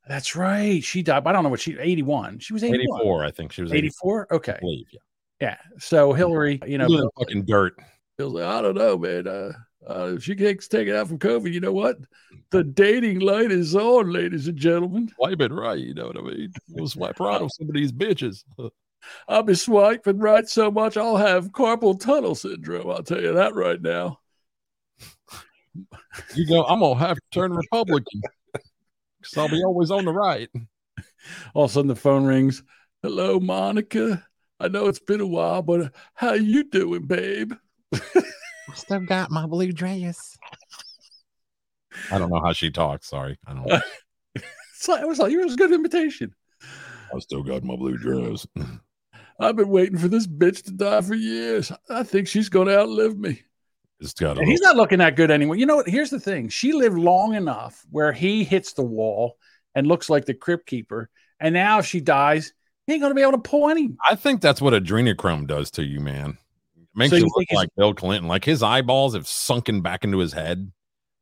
A: That's right. She died. I don't know what she 81. She was 81.
B: 84, I think she was 84.
A: 84. Okay.
B: Believe, yeah.
A: Yeah. So Hillary, you know,
B: in fucking dirt.
A: Bill's like, I don't know, man. Uh, uh, if she takes take it out from COVID, you know what? The dating light is on, ladies and gentlemen.
B: Swipe it right, you know what I mean? We'll swipe right on some of these bitches. [laughs]
A: I'll be swiping right so much I'll have carpal tunnel syndrome. I'll tell you that right now.
B: You go, I'm gonna have to turn Republican. Because I'll be always on the right.
A: All of a sudden the phone rings. Hello, Monica. I know it's been a while, but uh, how you doing, babe?
B: I Still got my blue dress. I don't know how she talks. Sorry. I don't know. [laughs]
A: It's like, it was like it was a good invitation.
B: I still got my blue dress.
A: I've been waiting for this bitch to die for years. I think she's gonna outlive me.
B: It's got a
A: he's not looking that good anymore. You know what? Here's the thing. She lived long enough where he hits the wall and looks like the crypt keeper. And now if she dies, he ain't gonna be able to pull any.
B: I think that's what adrenochrome does to you, man. It makes
A: So
B: you
A: you
B: look like Bill Clinton. Like his eyeballs have sunken back into his head.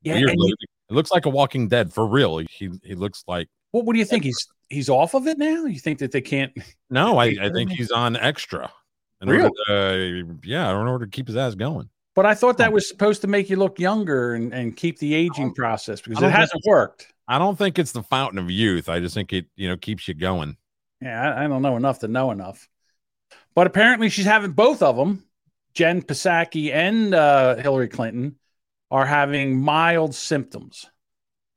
A: Yeah.
B: Weirdly.
A: and you-
B: it looks like a Walking Dead for real. He he looks like
A: what, what do you think? He's he's off of it now? You think that they can't [laughs]
B: no. I, I think he's on extra. In
A: Really?
B: to, uh, yeah, in order to keep his ass going.
A: but I thought that was supposed to make you look younger and, and keep the aging process because it hasn't worked.
B: I don't think it's the fountain of youth. I just think it you know keeps you going.
A: Yeah, I, I don't know enough to know enough. But apparently, she's having both of them. Jen Psaki and uh, Hillary Clinton are having mild symptoms.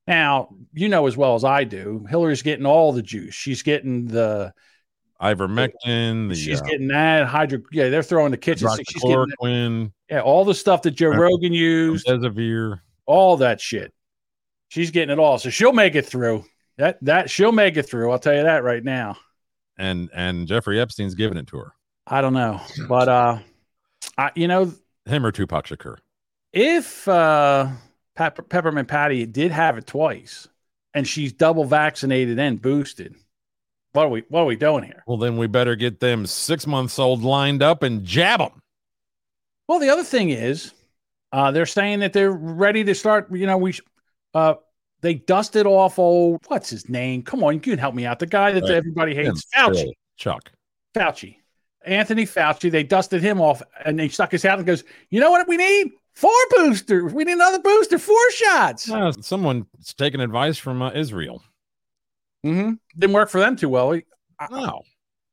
A: Now, you know as well as I do, Hillary's getting all the juice. She's getting the,
B: Ivermectin, the
A: she's
B: uh,
A: getting that hydro. Yeah, they're throwing the kitchen sink. She's getting that- yeah, all the stuff that Joe Rogan used,
B: Remdesivir.
A: all that shit. She's getting it all, so she'll make it through. That that she'll make it through. I'll tell you that right now.
B: and and Jeffrey Epstein's giving it to her.
A: I don't know, but uh, I you know
B: Him or Tupac Shakur.
A: if uh Pep- peppermint patty did have it twice and she's double vaccinated and boosted. What are we what are we doing here?
B: Well, then we better get them six months old lined up and jab them.
A: well the other thing is uh they're saying that they're ready to start you know we uh they dusted off old what's his name? Come on you can help me out. The guy that
B: Right.
A: everybody hates fauci.
B: Chuck.
A: fauci. Anthony fauci they dusted him off and they stuck his out and goes you know what we need four boosters we need another booster four shots
B: Uh, someone's taking advice from uh, Israel.
A: hmm Didn't work for them too well.
B: Oh,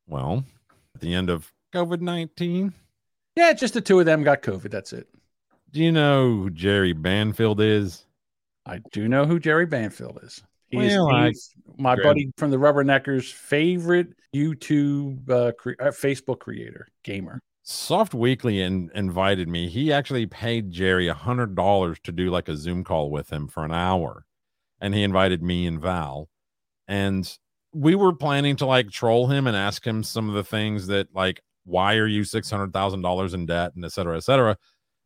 B: well, at the end of COVID 19,
A: Yeah, just the two of them got COVID. That's it.
B: do you know who Jerry Banfield is?
A: I do know who Jerry Banfield is. He's,
B: Well, I-
A: my
B: Great.
A: buddy from the Rubberneckers' favorite YouTube, uh, cre- uh, Facebook creator, gamer.
B: Soft Weekly in, invited me. He actually paid Jerry a hundred dollars to do like a Zoom call with him for an hour, and he invited me and Val, and we were planning to like troll him and ask him some of the things that like why are you six hundred thousand dollars in debt and et cetera, et cetera.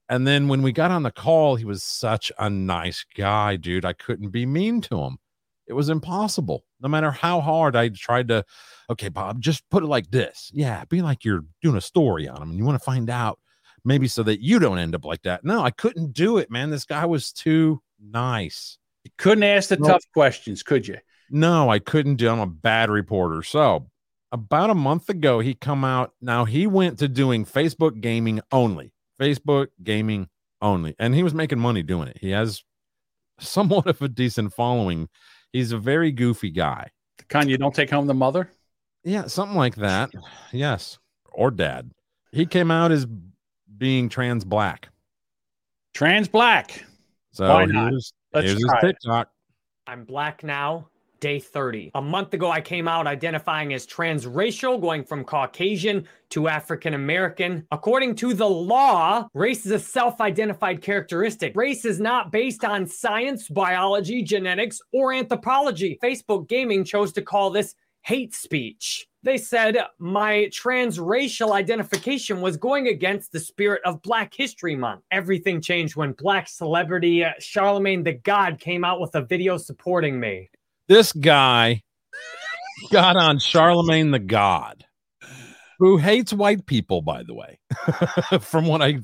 B: And then when we got on the call, he was such a nice guy, dude. I couldn't be mean to him. It was impossible. No matter how hard I tried to, okay, Bob, just put it like this. Yeah, be like you're doing a story on him and you want to find out maybe so that you don't end up like that. No, I couldn't do it, man. This guy was too nice.
A: You couldn't ask the
B: No.
A: tough questions, could you?
B: No, I couldn't do. I'm a bad reporter. So about a month ago, he come out. Now he went to doing Facebook gaming only. Facebook gaming only, and he was making money doing it. He has [laughs] somewhat of a decent following. He's a very goofy guy.
A: The kind you don't take home the mother.
B: Yeah, something like that. Yes, or dad. He came out as being trans black.
A: Trans black.
B: So
A: Why not?
B: here's,
A: Let's
B: here's his
A: try it.
B: TikTok.
I: I'm black now, day 30. A month ago, I came out identifying as transracial, going from Caucasian to African American. According to the law, race is a self identified characteristic. Race is not based on science, biology, genetics, or anthropology. Facebook Gaming chose to call this hate speech. They said my transracial identification was going against the spirit of Black History Month. Everything changed when black celebrity uh, Charlamagne tha God came out with a video supporting me.
B: This guy got on Charlamagne tha God, who hates white people, by the way. [laughs] from what I,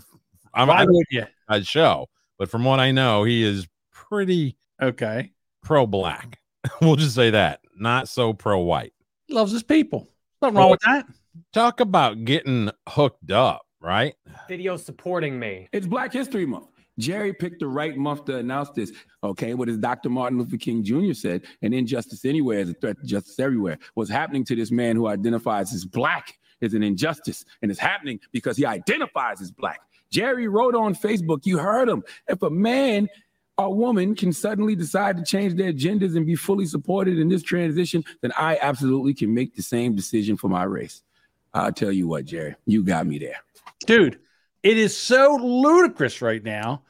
B: I'm,
A: Why
B: I
A: would you?
B: I show, but from what I know, he is pretty
A: Okay.
B: pro black. [laughs] we'll just say that, not so pro white.
A: He loves his people. Nothing wrong with that.
B: Talk about getting hooked up, right?
I: Video supporting me.
J: It's Black History Month. Jerry picked the right month to announce this. Okay, what as Dr. Martin Luther King Jr. said, an injustice anywhere is a threat to justice everywhere. What's happening to this man who identifies as black is an injustice, and it's happening because he identifies as black. Jerry wrote on Facebook, you heard him. If a man or woman can suddenly decide to change their genders and be fully supported in this transition, then I absolutely can make the same decision for my race. I'll tell you what, Jerry, you got me there.
A: Dude, it is so ludicrous right now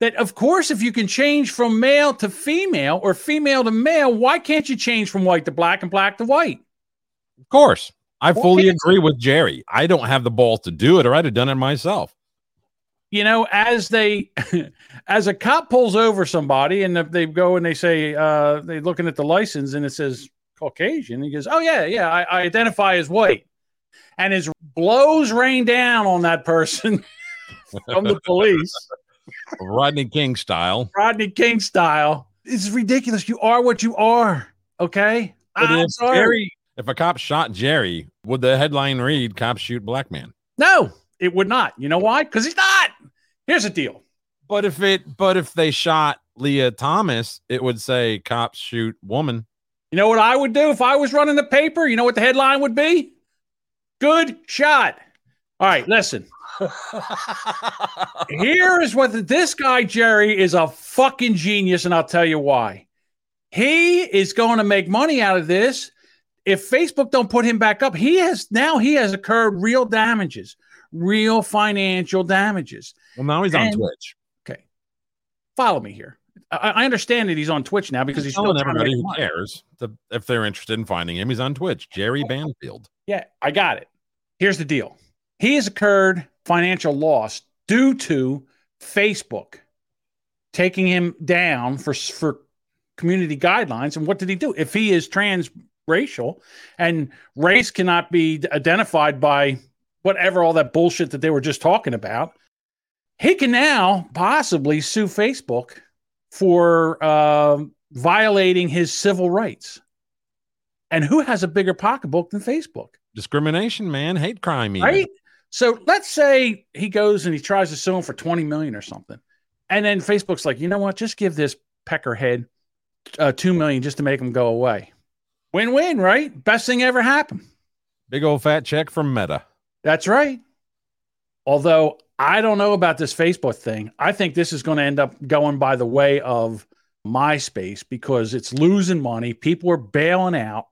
A: that, of course, if you can change from male to female or female to male, why can't you change from white to black and black to white?
B: Of course. I fully agree with Jerry. I don't have the balls to do it, or I'd have done it myself.
A: You know, as they, [laughs] as a cop pulls over somebody and they go and they say, uh, they're looking at the license and it says Caucasian. He goes, Oh, yeah, yeah, I, I identify as white. And his blows rain down on that person [laughs] from the police,
B: Rodney King style.
A: Rodney King style. It's ridiculous. You are what you are. Okay.
B: But
A: I'm
B: if
A: sorry.
B: Jerry, if a cop shot Jerry, would the headline read "Cops shoot black man"?
A: No, it would not. You know why? Because he's not. Here's the deal.
B: But if it, but if they shot Lia Thomas, it would say "Cops shoot woman."
A: You know what I would do if I was running the paper? You know what the headline would be? Good shot. All right, listen. [laughs] Here is what the- this guy, Jerry, is a fucking genius, and I'll tell you why. He is going to make money out of this. If Facebook don't put him back up, he has now he has incurred real damages, real financial damages.
B: Well, now he's on Twitch.
A: Okay. Follow me here. I, I understand that he's on Twitch now because he's still
B: telling everybody who cares to, if they're interested in finding him. He's on Twitch. Jerry Banfield.
A: Yeah, I got it. Here's the deal. He has incurred financial loss due to Facebook taking him down for for community guidelines. And what did he do? If he is transracial and race cannot be identified by whatever all that bullshit that they were just talking about, he can now possibly sue Facebook for um violating his civil rights. And who has a bigger pocketbook than Facebook?
B: Discrimination, man. Hate crime. Even.
A: right? So let's say he goes and he tries to sue him for 20 million or something. And then Facebook's like, you know what? Just give this peckerhead uh, 2 million just to make him go away. Win win, right? Best thing ever happened.
B: Big old fat check from Meta.
A: That's right. Although I don't know about this Facebook thing. I think this is going to end up going by the way of MySpace because it's losing money. People are bailing out.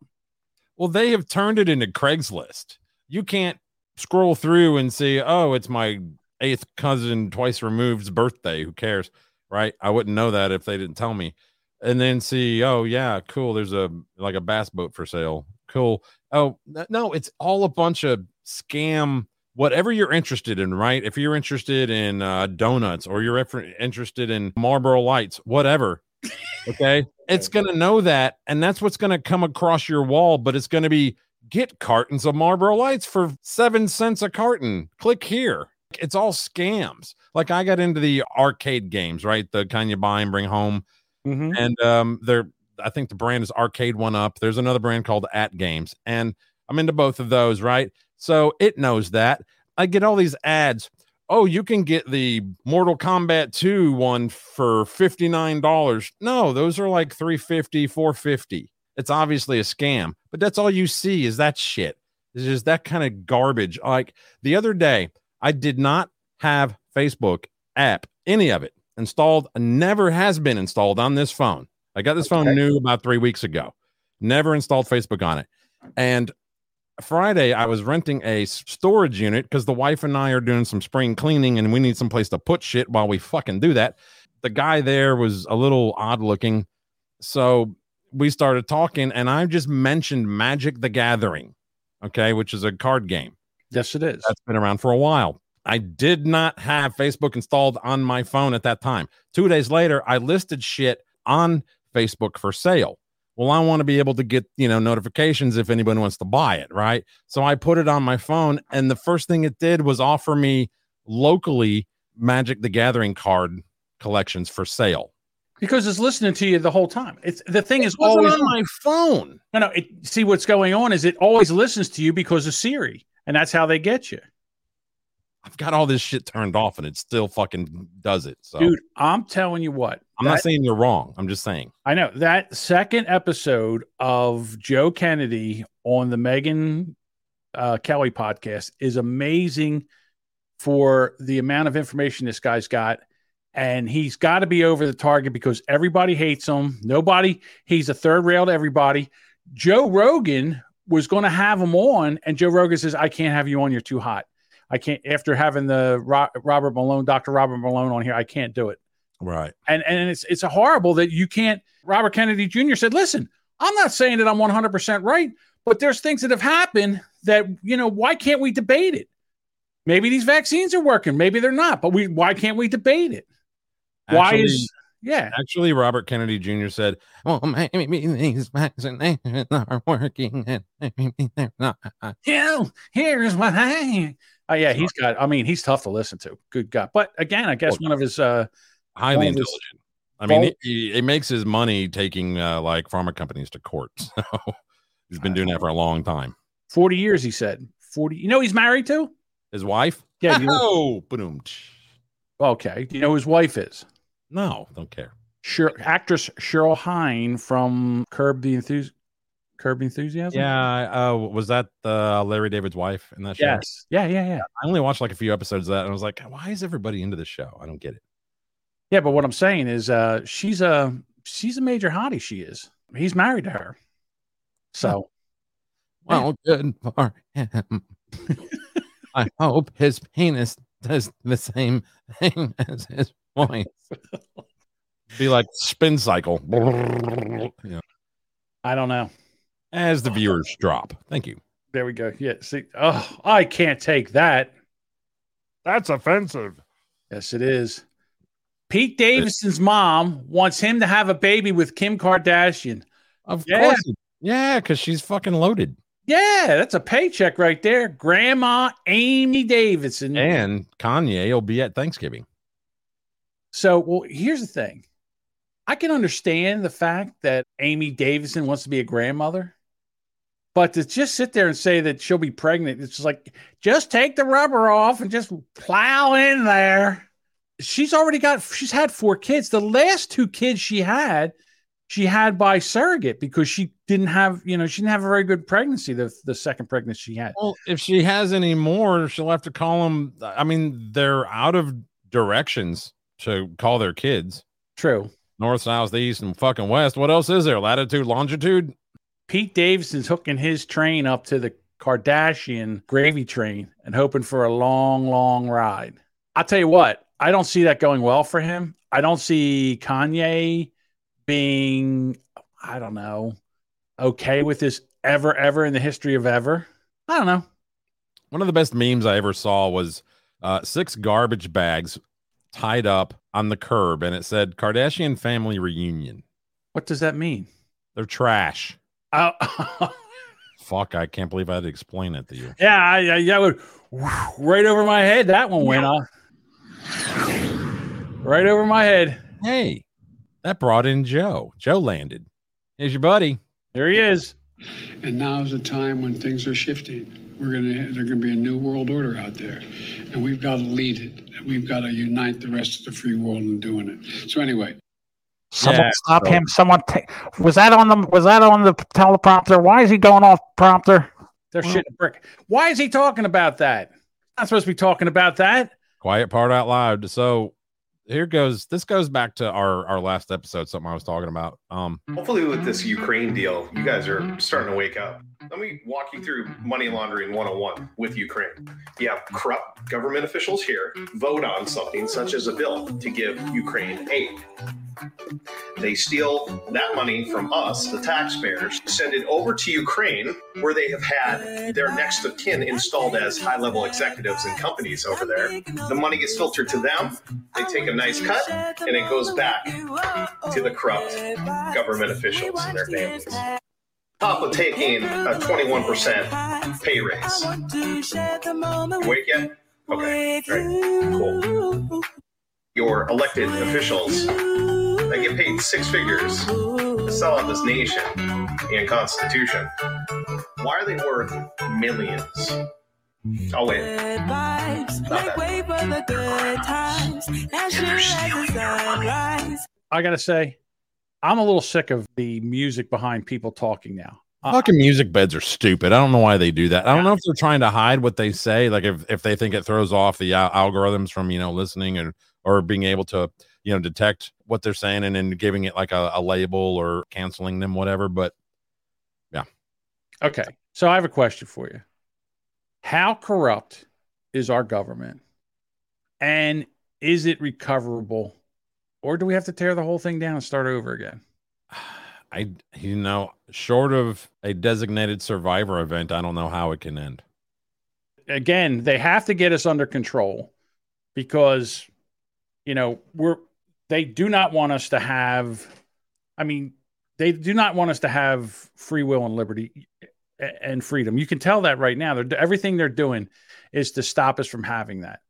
B: Well, they have turned it into Craigslist. You can't scroll through and see, oh, it's my eighth cousin twice removed's birthday. Who cares? Right? I wouldn't know that if they didn't tell me. And then see, oh yeah, cool. There's a like a bass boat for sale. Cool. Oh no, it's all a bunch of scam. Whatever you're interested in, right? If you're interested in uh, donuts or you're interested in Marlboro Lights, whatever, okay, [laughs] it's gonna know that, and that's what's gonna come across your wall. But it's gonna be get cartons of Marlboro Lights for seven cents a carton. Click here. It's all scams. Like I got into the arcade games, right? The kind you buy and bring home
A: Mhm.
B: and um they're i think the brand is Arcade1Up there's another brand called AtGames and i'm into both of those right so it knows that. I get all these ads. Oh you can get the mortal kombat 2 one for $59 no those are like 350 450 it's obviously a scam but that's all you see is that shit. It's just that kind of garbage. Like the other day i did not have facebook app any of it installed never has been installed on this phone. I got this phone new about three weeks ago. Never installed facebook on it. And friday i was renting a storage unit because the wife and i are doing some spring cleaning and we need some place to put shit while we fucking do that the guy there was a little odd looking so we started talking and i just mentioned magic the gathering okay which is a card game
A: Yes, it is.
B: that's been around for a while. I did not have Facebook installed on my phone at that time. Two days later, I listed shit on Facebook for sale. Well, I want to be able to get, you know, notifications if anyone wants to buy it, right? So I put it on my phone and the first thing it did was offer me locally Magic the Gathering card collections for sale.
A: Because it's listening to you the whole time. It's the thing is
B: wasn't
A: always
B: on my phone.
A: No, no. It, see what's going on is it always listens to you because of Siri, and that's how they get you,
B: I've got all this shit turned off and it still fucking does it. So
A: dude. I'm telling you what.
B: I'm not saying you're wrong. I'm just saying.
A: I know that second episode of Joe Kennedy on the Megyn uh, Kelly podcast is amazing for the amount of information this guy's got. And he's got to be over the target because everybody hates him. Nobody, he's a third rail to everybody. Joe Rogan was going to have him on, and Joe Rogan says, I can't have you on. You're too hot. I can't, after having the Robert Malone, Dr. Robert Malone on here, I can't do it
B: Right.
A: and and it's it's horrible that you can't. Robert Kennedy Jr. said, "Listen, I'm not saying that I'm 100 percent right, but there's things that have happened that you know why can't we debate it? Maybe these vaccines are working. Maybe they're not. But we why can't we debate it? Why
B: Actually-
A: is yeah?
B: Actually, Robert Kennedy Jr. said, "Well, maybe these vaccinations are working, and maybe they're not."
A: Yeah, here's what I. Oh yeah, he's got. I mean, he's tough to listen to. Good God. But again, I guess one of his uh
B: Highly
A: one of his-
B: intelligent. I mean,
A: Well-
B: he, he makes his money taking uh, like pharma companies to court. [laughs] So he's been doing that for a long time.
A: forty years. He said forty. You know, he's married to.
B: His wife?
A: Yeah. You know,
B: Oh, boom.
A: okay. Do you know who his wife is?
B: No, don't care.
A: Sure, actress Cheryl Hine from Curb the Enthusi- Curb Enthusiasm.
B: Yeah. Uh, was that uh, Larry David's wife in that show?
A: Yes. Yeah. Yeah. Yeah.
B: I only watched like a few episodes of that, and I was like, why is everybody into this show? I don't get it.
A: Yeah. But what I'm saying is, uh, she's a she's a major hottie. She is. He's married to her. So
B: Well, good for him. [laughs] I hope his penis does the same thing as his voice. Be like spin cycle. Yeah.
A: I don't know.
B: As the viewers drop. Thank you.
A: There we go. Yeah. See. Oh, I can't take that.
B: That's offensive.
A: Yes, it is. Pete Davidson's mom wants him to have a baby with Kim Kardashian.
B: Of
A: Yeah.
B: course. Yeah, because she's fucking loaded.
A: Yeah, that's a paycheck right there. Grandma Amy Davidson.
B: And Kanye will be at Thanksgiving.
A: So, well, here's the thing. I can understand the fact that Amy Davidson wants to be a grandmother, but to just sit there and say that she'll be pregnant, it's just like just take the rubber off and just plow in there. She's already got she's had four kids. The last two kids she had, she had by surrogate because she didn't have, you know, she didn't have a very good pregnancy, the, the second pregnancy she had.
B: Well, if she has any more, she'll have to call them. I mean, they're out of directions to call their kids
A: True.
B: north, south, east, and fucking west. What else is there? Latitude, longitude?
A: Pete Davidson's hooking his train up to the Kardashian gravy train and hoping for a long, long ride. I'll tell you what, I don't see that going well for him. I don't see Kanye being, I don't know, okay with this ever, ever in the history of ever. I don't know.
B: One of the best memes I ever saw was uh, six garbage bags tied up on the curb, and it said Kardashian family reunion.
A: What does that mean?
B: They're trash.
A: Oh, [laughs]
B: Fuck, I can't believe I had to explain it to you.
A: yeah, I, I, that would right over my head. That one went off. Right over my head.
B: Hey, that brought in Joe. Joe landed. Here's your buddy.
A: There he is.
K: And now's the time when things are shifting. We're gonna there's gonna be a new world order out there, and we've got to lead it. And we've got to unite the rest of the free world in doing it. So anyway,
A: Someone
B: Yeah,
A: stop
B: so-
A: him. Someone ta- was that on the was that on the teleprompter? Why is he going off prompter? They're shitting a brick. Why is he talking about that? Not supposed to be talking about that.
B: Quiet part out loud. So here goes. This goes back to our our last episode. Something I was talking about. Um,
E: Hopefully, with this Ukraine deal, you guys are starting to wake up. Let me walk you through money laundering 101 with Ukraine. You have corrupt government officials here vote on something such as a bill to give Ukraine aid. They steal that money from us, the taxpayers, send it over to Ukraine, where they have had their next of kin installed as high level executives and companies over there. The money gets filtered to them, they take a nice cut, and it goes back to the corrupt government officials and their families. Top of taking a 21% pay raise. Wait yet? Okay, all right, cool. Your elected officials, they get paid six figures to sell out this nation and constitution. Why are they worth millions? Oh wait, not that.
A: I gotta say, I'm a little sick of the music behind people talking now. Uh,
B: fucking music beds are stupid. I don't know why they do that. I don't know if they're trying to hide what they say, like if if they think it throws off the al- algorithms from you know listening and or being able to you know detect what they're saying and then giving it like a, a label or canceling them, whatever. But yeah.
A: Okay, so I have a question for you. How corrupt is our government, and is it recoverable, or do we have to tear the whole thing down and start over again? [sighs]
B: I you know short of a designated survivor event, I don't know how it can end.
A: again, they have to get us under control because, you know, we're they do not want us to have. I mean, they do not want us to have free will and liberty and freedom. You can tell that right now. They're everything they're doing is to stop us from having that.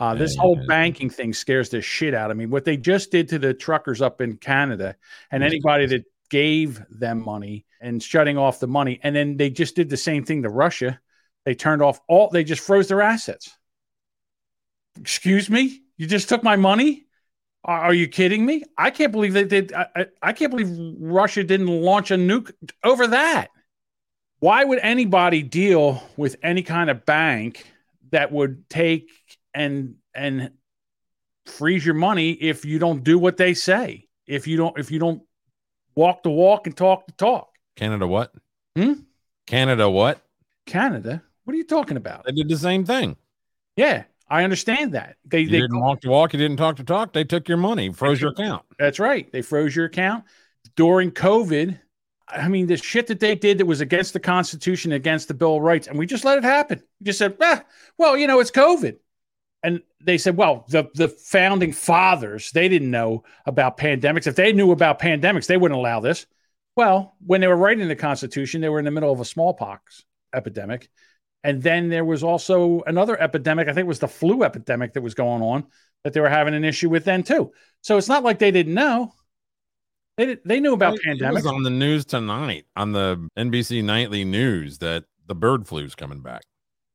A: Uh, this
B: Yeah,
A: whole
B: yeah.
A: banking thing scares the shit out of me. What they just did to the truckers up in Canada and anybody that gave them money and shutting off the money, and then they just did the same thing to Russia. They turned off all. They just froze their assets. Excuse me, you just took my money. Are, are you kidding me? I can't believe they did. I, I, I can't believe Russia didn't launch a nuke over that. Why would anybody deal with any kind of bank that would take and and freeze your money if you don't do what they say? If you don't if you don't walk the walk and talk the talk.
B: Canada what?
A: Hmm?
B: Canada what?
A: Canada, what are you talking about?
B: They did the same thing.
A: Yeah, I understand that. They
B: You
A: they
B: didn't walk the walk. You didn't talk the talk. They took your money, froze your account.
A: That's right. They froze your account during COVID. I mean, the shit that they did that was against the Constitution, against the Bill of Rights, and we just let it happen. We just said, ah, well, you know, it's COVID. And they said, well, the, the founding fathers, they didn't know about pandemics. If they knew about pandemics, they wouldn't allow this. Well, when they were writing the Constitution, they were in the middle of a smallpox epidemic. And then there was also another epidemic. I think it was the flu epidemic that was going on that they were having an issue with then too. So it's not like they didn't know. They did, they knew about
B: It
A: pandemics.
B: was on the news tonight on the NBC nightly news that the bird flu is coming back.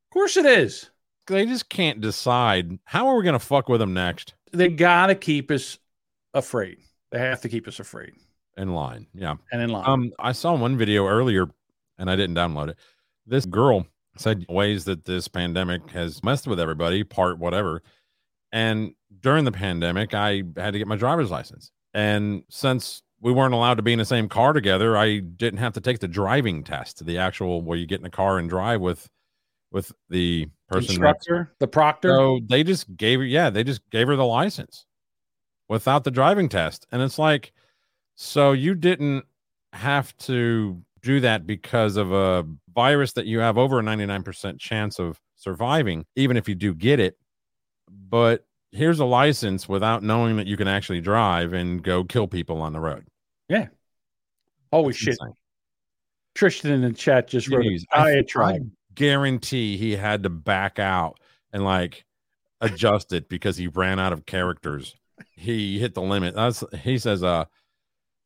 A: Of course it is.
B: They just can't decide how are we going to fuck with them next
A: They gotta keep us afraid. They have to keep us afraid
B: in line. Yeah.
A: and in line.
B: Um, I saw one video earlier, and I didn't download it. This girl said ways that this pandemic has messed with everybody, part whatever. And during the pandemic, I had to get my driver's license, and since we weren't allowed to be in the same car together, I didn't have to take the driving test, the actual where you get in a car and drive with with the person that's
A: Instructor, the proctor.
B: so they just gave her, yeah, they just gave her the license without the driving test. And it's like, so you didn't have to do that because of a virus that you have over a 99% chance of surviving, even if you do get it. But here's a license without knowing that you can actually drive and go kill people on the road.
A: yeah. Holy
B: It's
A: shit.
B: insane.
A: Tristan in the chat just wrote
B: Jeez,
A: a
B: I, I
A: diatribe.
B: Guarantee he had to back out and like adjust it because he ran out of characters. He hit the limit. That's he says uh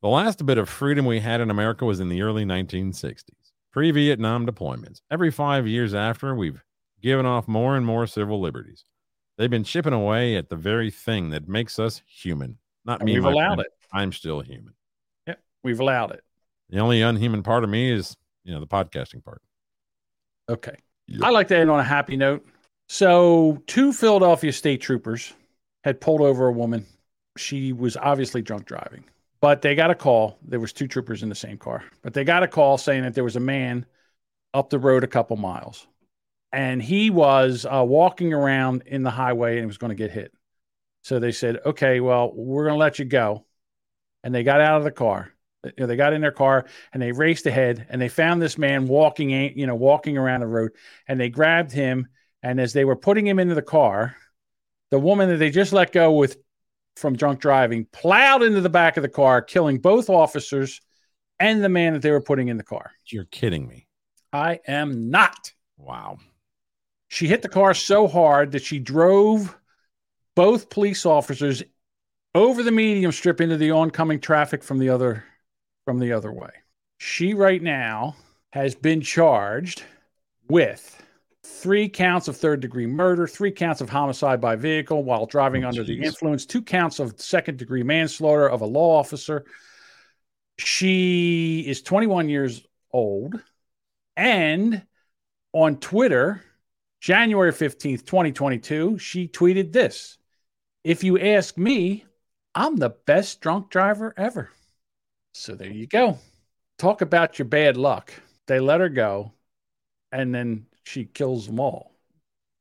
B: the last bit of freedom we had in America was in the early 1960s. Pre-Vietnam deployments. Every 5 years after we've given off more and more civil liberties. They've been chipping away at the very thing that makes us human. Not
A: And
B: me.
A: we've allowed
B: friend.
A: it.
B: I'm still human.
A: Yeah, we've allowed it.
B: The only unhuman part of me is, you know, the podcasting part.
A: Okay. I like to end on a happy note. So, two Philadelphia state troopers had pulled over a woman. She was obviously drunk driving, but they got a call. There was two troopers in the same car, but they got a call saying that there was a man up the road a couple miles, and he was uh, walking around in the highway and he was going to get hit. So they said, "Okay, well, we're going to let you go," and they got out of the car. You know, they got in their car and they raced ahead and they found this man walking, you know, walking around the road and they grabbed him. And as they were putting him into the car, the woman that they just let go with from drunk driving plowed into the back of the car, killing both officers and the man that they were putting in the car.
B: You're kidding me.
A: I am not.
B: Wow.
A: She hit the car so hard that she drove both police officers over the medium strip into the oncoming traffic from the other from the other way. She right now has been charged with three counts of third degree murder, three counts of homicide by vehicle while driving oh, under the influence, two counts of second degree manslaughter of a law officer. She is 21 years old and on Twitter, January 15th, 2022, she tweeted this If you ask me, I'm the best drunk driver ever. So there you go. Talk about your bad luck. They let her go, and then she kills them all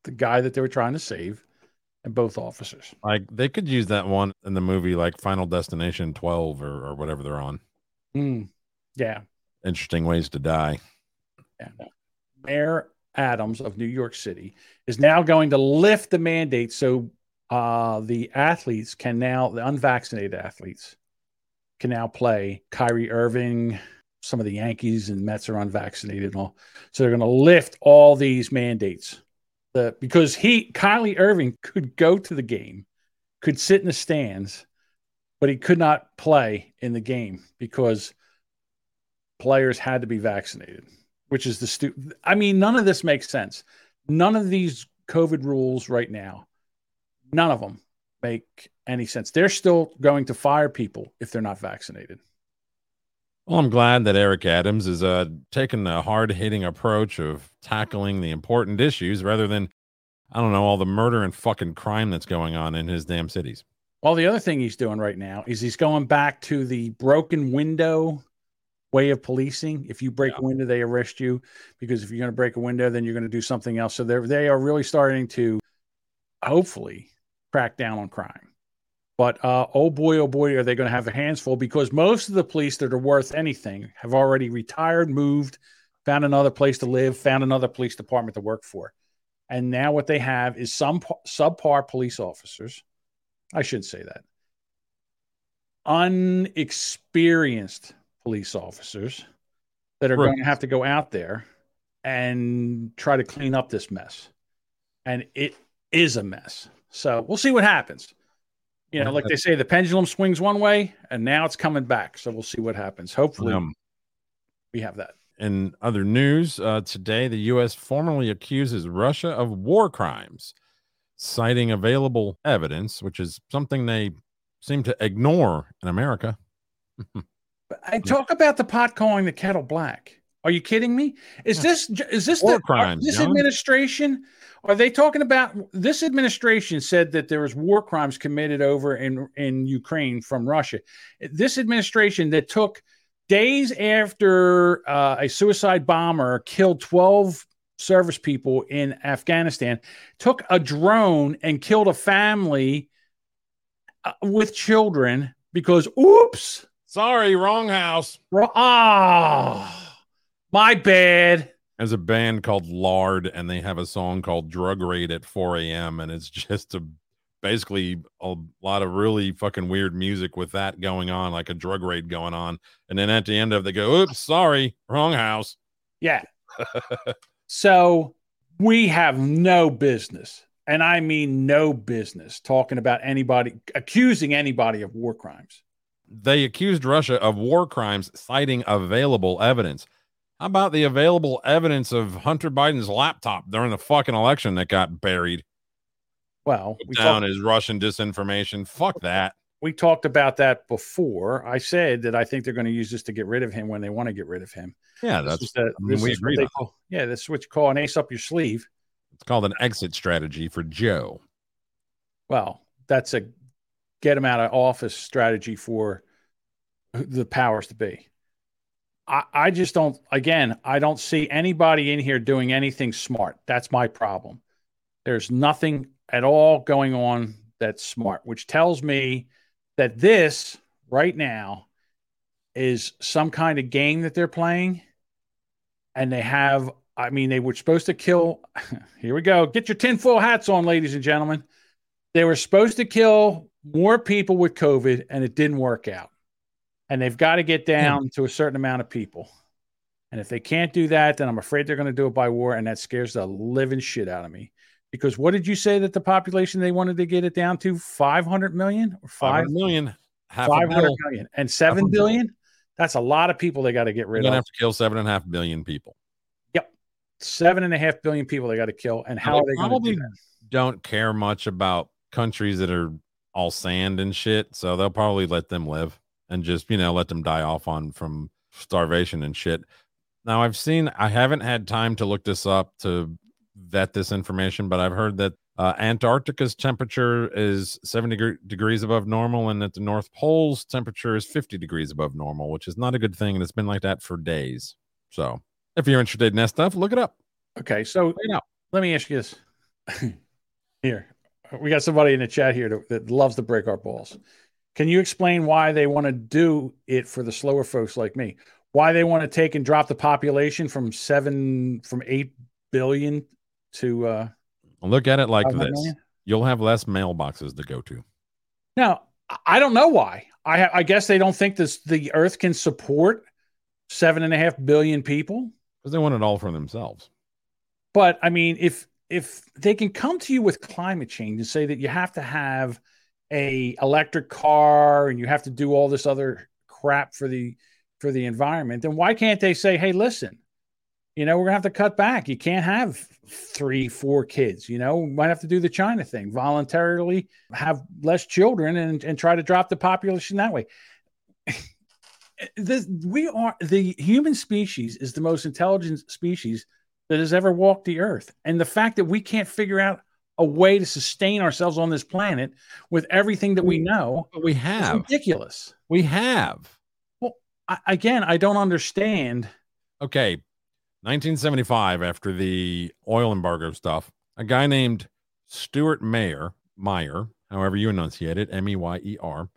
A: the guy that they were trying to save, and both officers.
B: Like they could use that one in the movie, like Final Destination 12 or, or whatever they're on.
A: Mm, yeah.
B: Interesting ways to die.
A: yeah. Mayor Adams of New York City is now going to lift the mandate so uh, the athletes can now, the unvaccinated athletes can now play. Kyrie Irving, some of the Yankees and Mets are unvaccinated and all. So they're going to lift all these mandates. The, because he, Kyrie Irving, could go to the game, could sit in the stands, but he could not play in the game because players had to be vaccinated, which is the stu- I mean, none of this makes sense. None of these COVID rules right now, none of them make any sense. They're still going to fire people if they're not vaccinated.
B: Well, I'm glad that Eric Adams is uh, taking a hard hitting approach of tackling the important issues rather than, I don't know, all the murder and fucking crime that's going on in his damn cities.
A: Well, the other thing he's doing right now is he's going back to the broken window way of policing. If you break a window, they arrest you because if you're going to break a window, then you're going to do something else. So they're they are really starting to hopefully crack down on crime. But uh, oh boy, oh boy, are they going to have their hands full because most of the police that are worth anything have already retired, moved, found another place to live, found another police department to work for. And now what they have is some subpar police officers. I shouldn't say that. Unexperienced police officers that are
B: Right.
A: going to have to go out there and try to clean up this mess. And it is a mess. So we'll see what happens. You know, like they say, the pendulum swings one way and now it's coming back. So we'll see what happens. Hopefully,
B: Um,
A: we have that.
B: in other news, uh, today the U.S. formally accuses Russia of war crimes, citing available evidence, which is something they seem to ignore in America.
A: I talk about the pot calling the kettle black. Are you kidding me? Is this is this
B: War
A: the,
B: crimes,
A: This
B: John.
A: administration? Are they talking about this administration said that there was war crimes committed over in in Ukraine from Russia? This administration that took days after uh, a suicide bomber killed twelve service people in Afghanistan took a drone and killed a family uh, with children because oops
B: Sorry, wrong house.
A: Ah, my bad.
B: There's a band called Lard, and they have a song called Drug Raid at 4 a.m. And it's [laughs] just a basically a lot of really fucking weird music with that going on, like a drug raid going on. And then at the end of it, they go, oops, sorry, wrong house.
A: Yeah. [laughs] So we have no business, and I mean no business, talking about anybody accusing anybody of war crimes.
B: They accused Russia of war crimes, citing available evidence. How about the available evidence of Hunter Biden's laptop during the fucking election that got buried
A: Well, we
B: down
A: talked,
B: as Russian disinformation? Fuck that.
A: we talked about that before. I said that I think they're going to use this to get rid of him when they want to get rid of him.
B: Yeah,
A: This
B: that's
A: is the-
B: I mean, we agree.
A: call- yeah, that's what you call an ace up your sleeve.
B: It's called an exit strategy for Joe.
A: Well, that's a get him out of office strategy for the powers to be. I, I just don't, again, I don't see anybody in here doing anything smart. That's my problem. There's nothing at all going on that's smart, which tells me that this right now is some kind of game that they're playing. And they have, I mean, they were supposed to kill. [laughs] Here we go. Get your tinfoil hats on, ladies and gentlemen. They were supposed to kill more people with COVID, and it didn't work out. And they've got to get down to a certain amount of people. And if they can't do that, then I'm afraid they're going to do it by war, and that scares the living shit out of me. Because what did you say that the population they wanted to get it down to? 500 million or 5
B: 500 million, half a
A: 500
B: bill.
A: million and 7
B: bill.
A: billion? That's a lot of people they got to get rid
B: gonna
A: of.
B: have to kill seven and a half billion people. Yep.
A: Seven and a half billion people they got to kill. And how
B: They
A: are they going to
B: probably
A: do that?
B: don't care much about countries that are all sand and shit, so they'll probably let them live and just you know let them die off on from starvation and shit. Now I've seen I haven't had time to look this up to vet this information, but I've heard that uh, Antarctica's temperature is 70 deg- degrees above normal, and that the North Pole's temperature is 50 degrees above normal, which is not a good thing, and it's been like that for days. So if you're interested in that stuff, look it up.
A: Okay, so
B: it out.
A: let me ask you this. [clears throat] here, we got somebody in the chat here that, that loves to break our balls. Can you explain why they want to do it for the slower folks like me? Why they want to take and drop the population from seven, from eight billion to uh
B: Look at it like this:
A: million?
B: you'll have less mailboxes to go to.
A: Now, I don't know why. I I guess they don't think this the Earth can support seven and a half billion people.
B: Because they want it all for themselves.
A: But I mean, if if they can come to you with climate change and say that you have to have a electric car and you have to do all this other crap for the for the environment, then why can't they say, "Hey, listen, you know, we're gonna have to cut back. You can't have three, four kids. You know, might have to do the China thing, voluntarily have less children and and try to drop the population that way." [laughs] this we are the human species is the most intelligent species that has ever walked the earth and the fact that we can't figure out a way to sustain ourselves on this planet with everything that we mm, know
B: But we have.
A: ridiculous
B: We have.
A: well I, again i don't understand
B: Okay. 1975, after the oil embargo stuff, a guy named Stewart Mayer, Meyer, however you enunciate it, M E Y E R,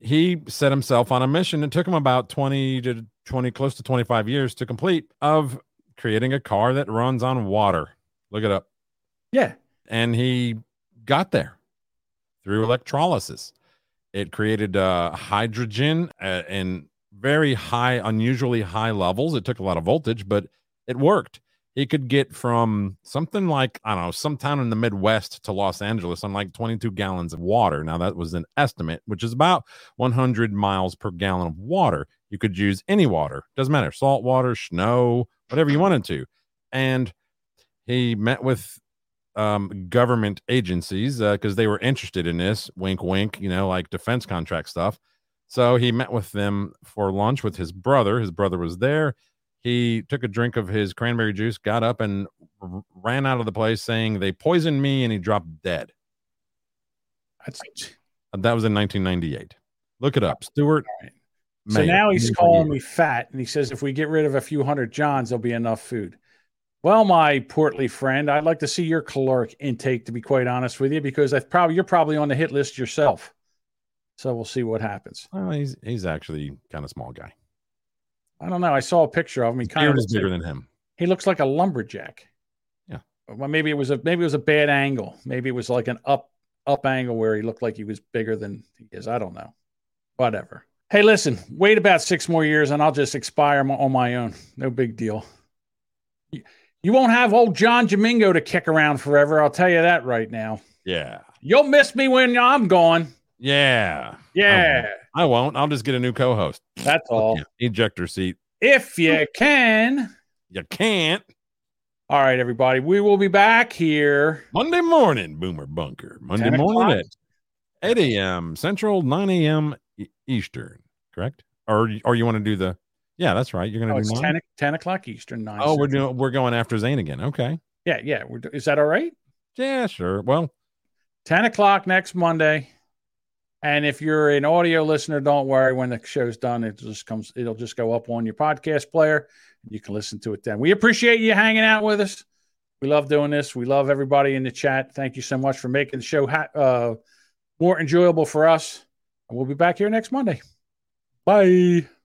B: he set himself on a mission. It took him about 20 to 20, close to 25 years to complete of creating a car that runs on water. Look it up.
A: yeah
B: And he got there through electrolysis. It created uh, hydrogen uh, in very high, unusually high levels. It took a lot of voltage, but it worked. He could get from something like, I don't know, some town in the Midwest to Los Angeles on like 22 gallons of water. Now, that was an estimate, which is about 100 miles per gallon of water. You could use any water, doesn't matter, salt water, snow, whatever you wanted to. And he met with um, government agencies because they were interested in this. Wink, wink. You know, like defense contract stuff. So he met with them for lunch with his brother. His brother was there. He took a drink of his cranberry juice, got up, and r- ran out of the place saying they poisoned me, and he dropped dead.
A: that's
B: That was in 1998. Look it up, Stuart.
A: so now he's calling me fat and he says if we get rid of a few hundred johns there'll be enough food well my portly friend i'd like to see your caloric intake to be quite honest with you because i probably you're probably on the hit list yourself so we'll see what happens
B: Well, he's he's actually kind of small guy.
A: I don't know. I saw a picture of him. He kind of
B: is
A: looks
B: bigger
A: like,
B: than him.
A: he looks like a lumberjack.
B: Yeah.
A: Well, maybe it was a maybe it was a bad angle. Maybe it was like an up up angle where he looked like he was bigger than he is. I don't know. Whatever. Hey, listen. Wait about six more years, and I'll just expire on my own. No big deal. You, won't have old John Domingo to kick around forever. I'll tell you that right now.
B: Yeah.
A: You'll miss me when I'm gone.
B: Yeah.
A: Yeah,
B: I won't. I'll just get a new co-host.
A: that's all.
B: Ejector seat.
A: If you can.
B: You can't.
A: All right, everybody. We will be back here.
B: Monday morning, Boomer Bunker. Monday morning at 8 a.m. Central, 9 a.m. Eastern. Correct? Or or you want to do the? Yeah, that's right. You're
A: Oh,
B: gonna
A: it's
B: do
A: 10,
B: nine.
A: o- 10 o'clock Eastern. 9
B: Oh, we're doing. We're going after Zane again. Okay.
A: Yeah, yeah. We're, is that all right?
B: Yeah, sure. Well,
A: 10 o'clock next Monday. And if you're an audio listener, don't worry. When the show's done, it just comes, it'll just go up on your podcast player. You can listen to it then. We appreciate you hanging out with us. We love doing this. We love everybody in the chat. Thank you so much for making the show ha- uh, more enjoyable for us. And we'll be back here next Monday. Bye.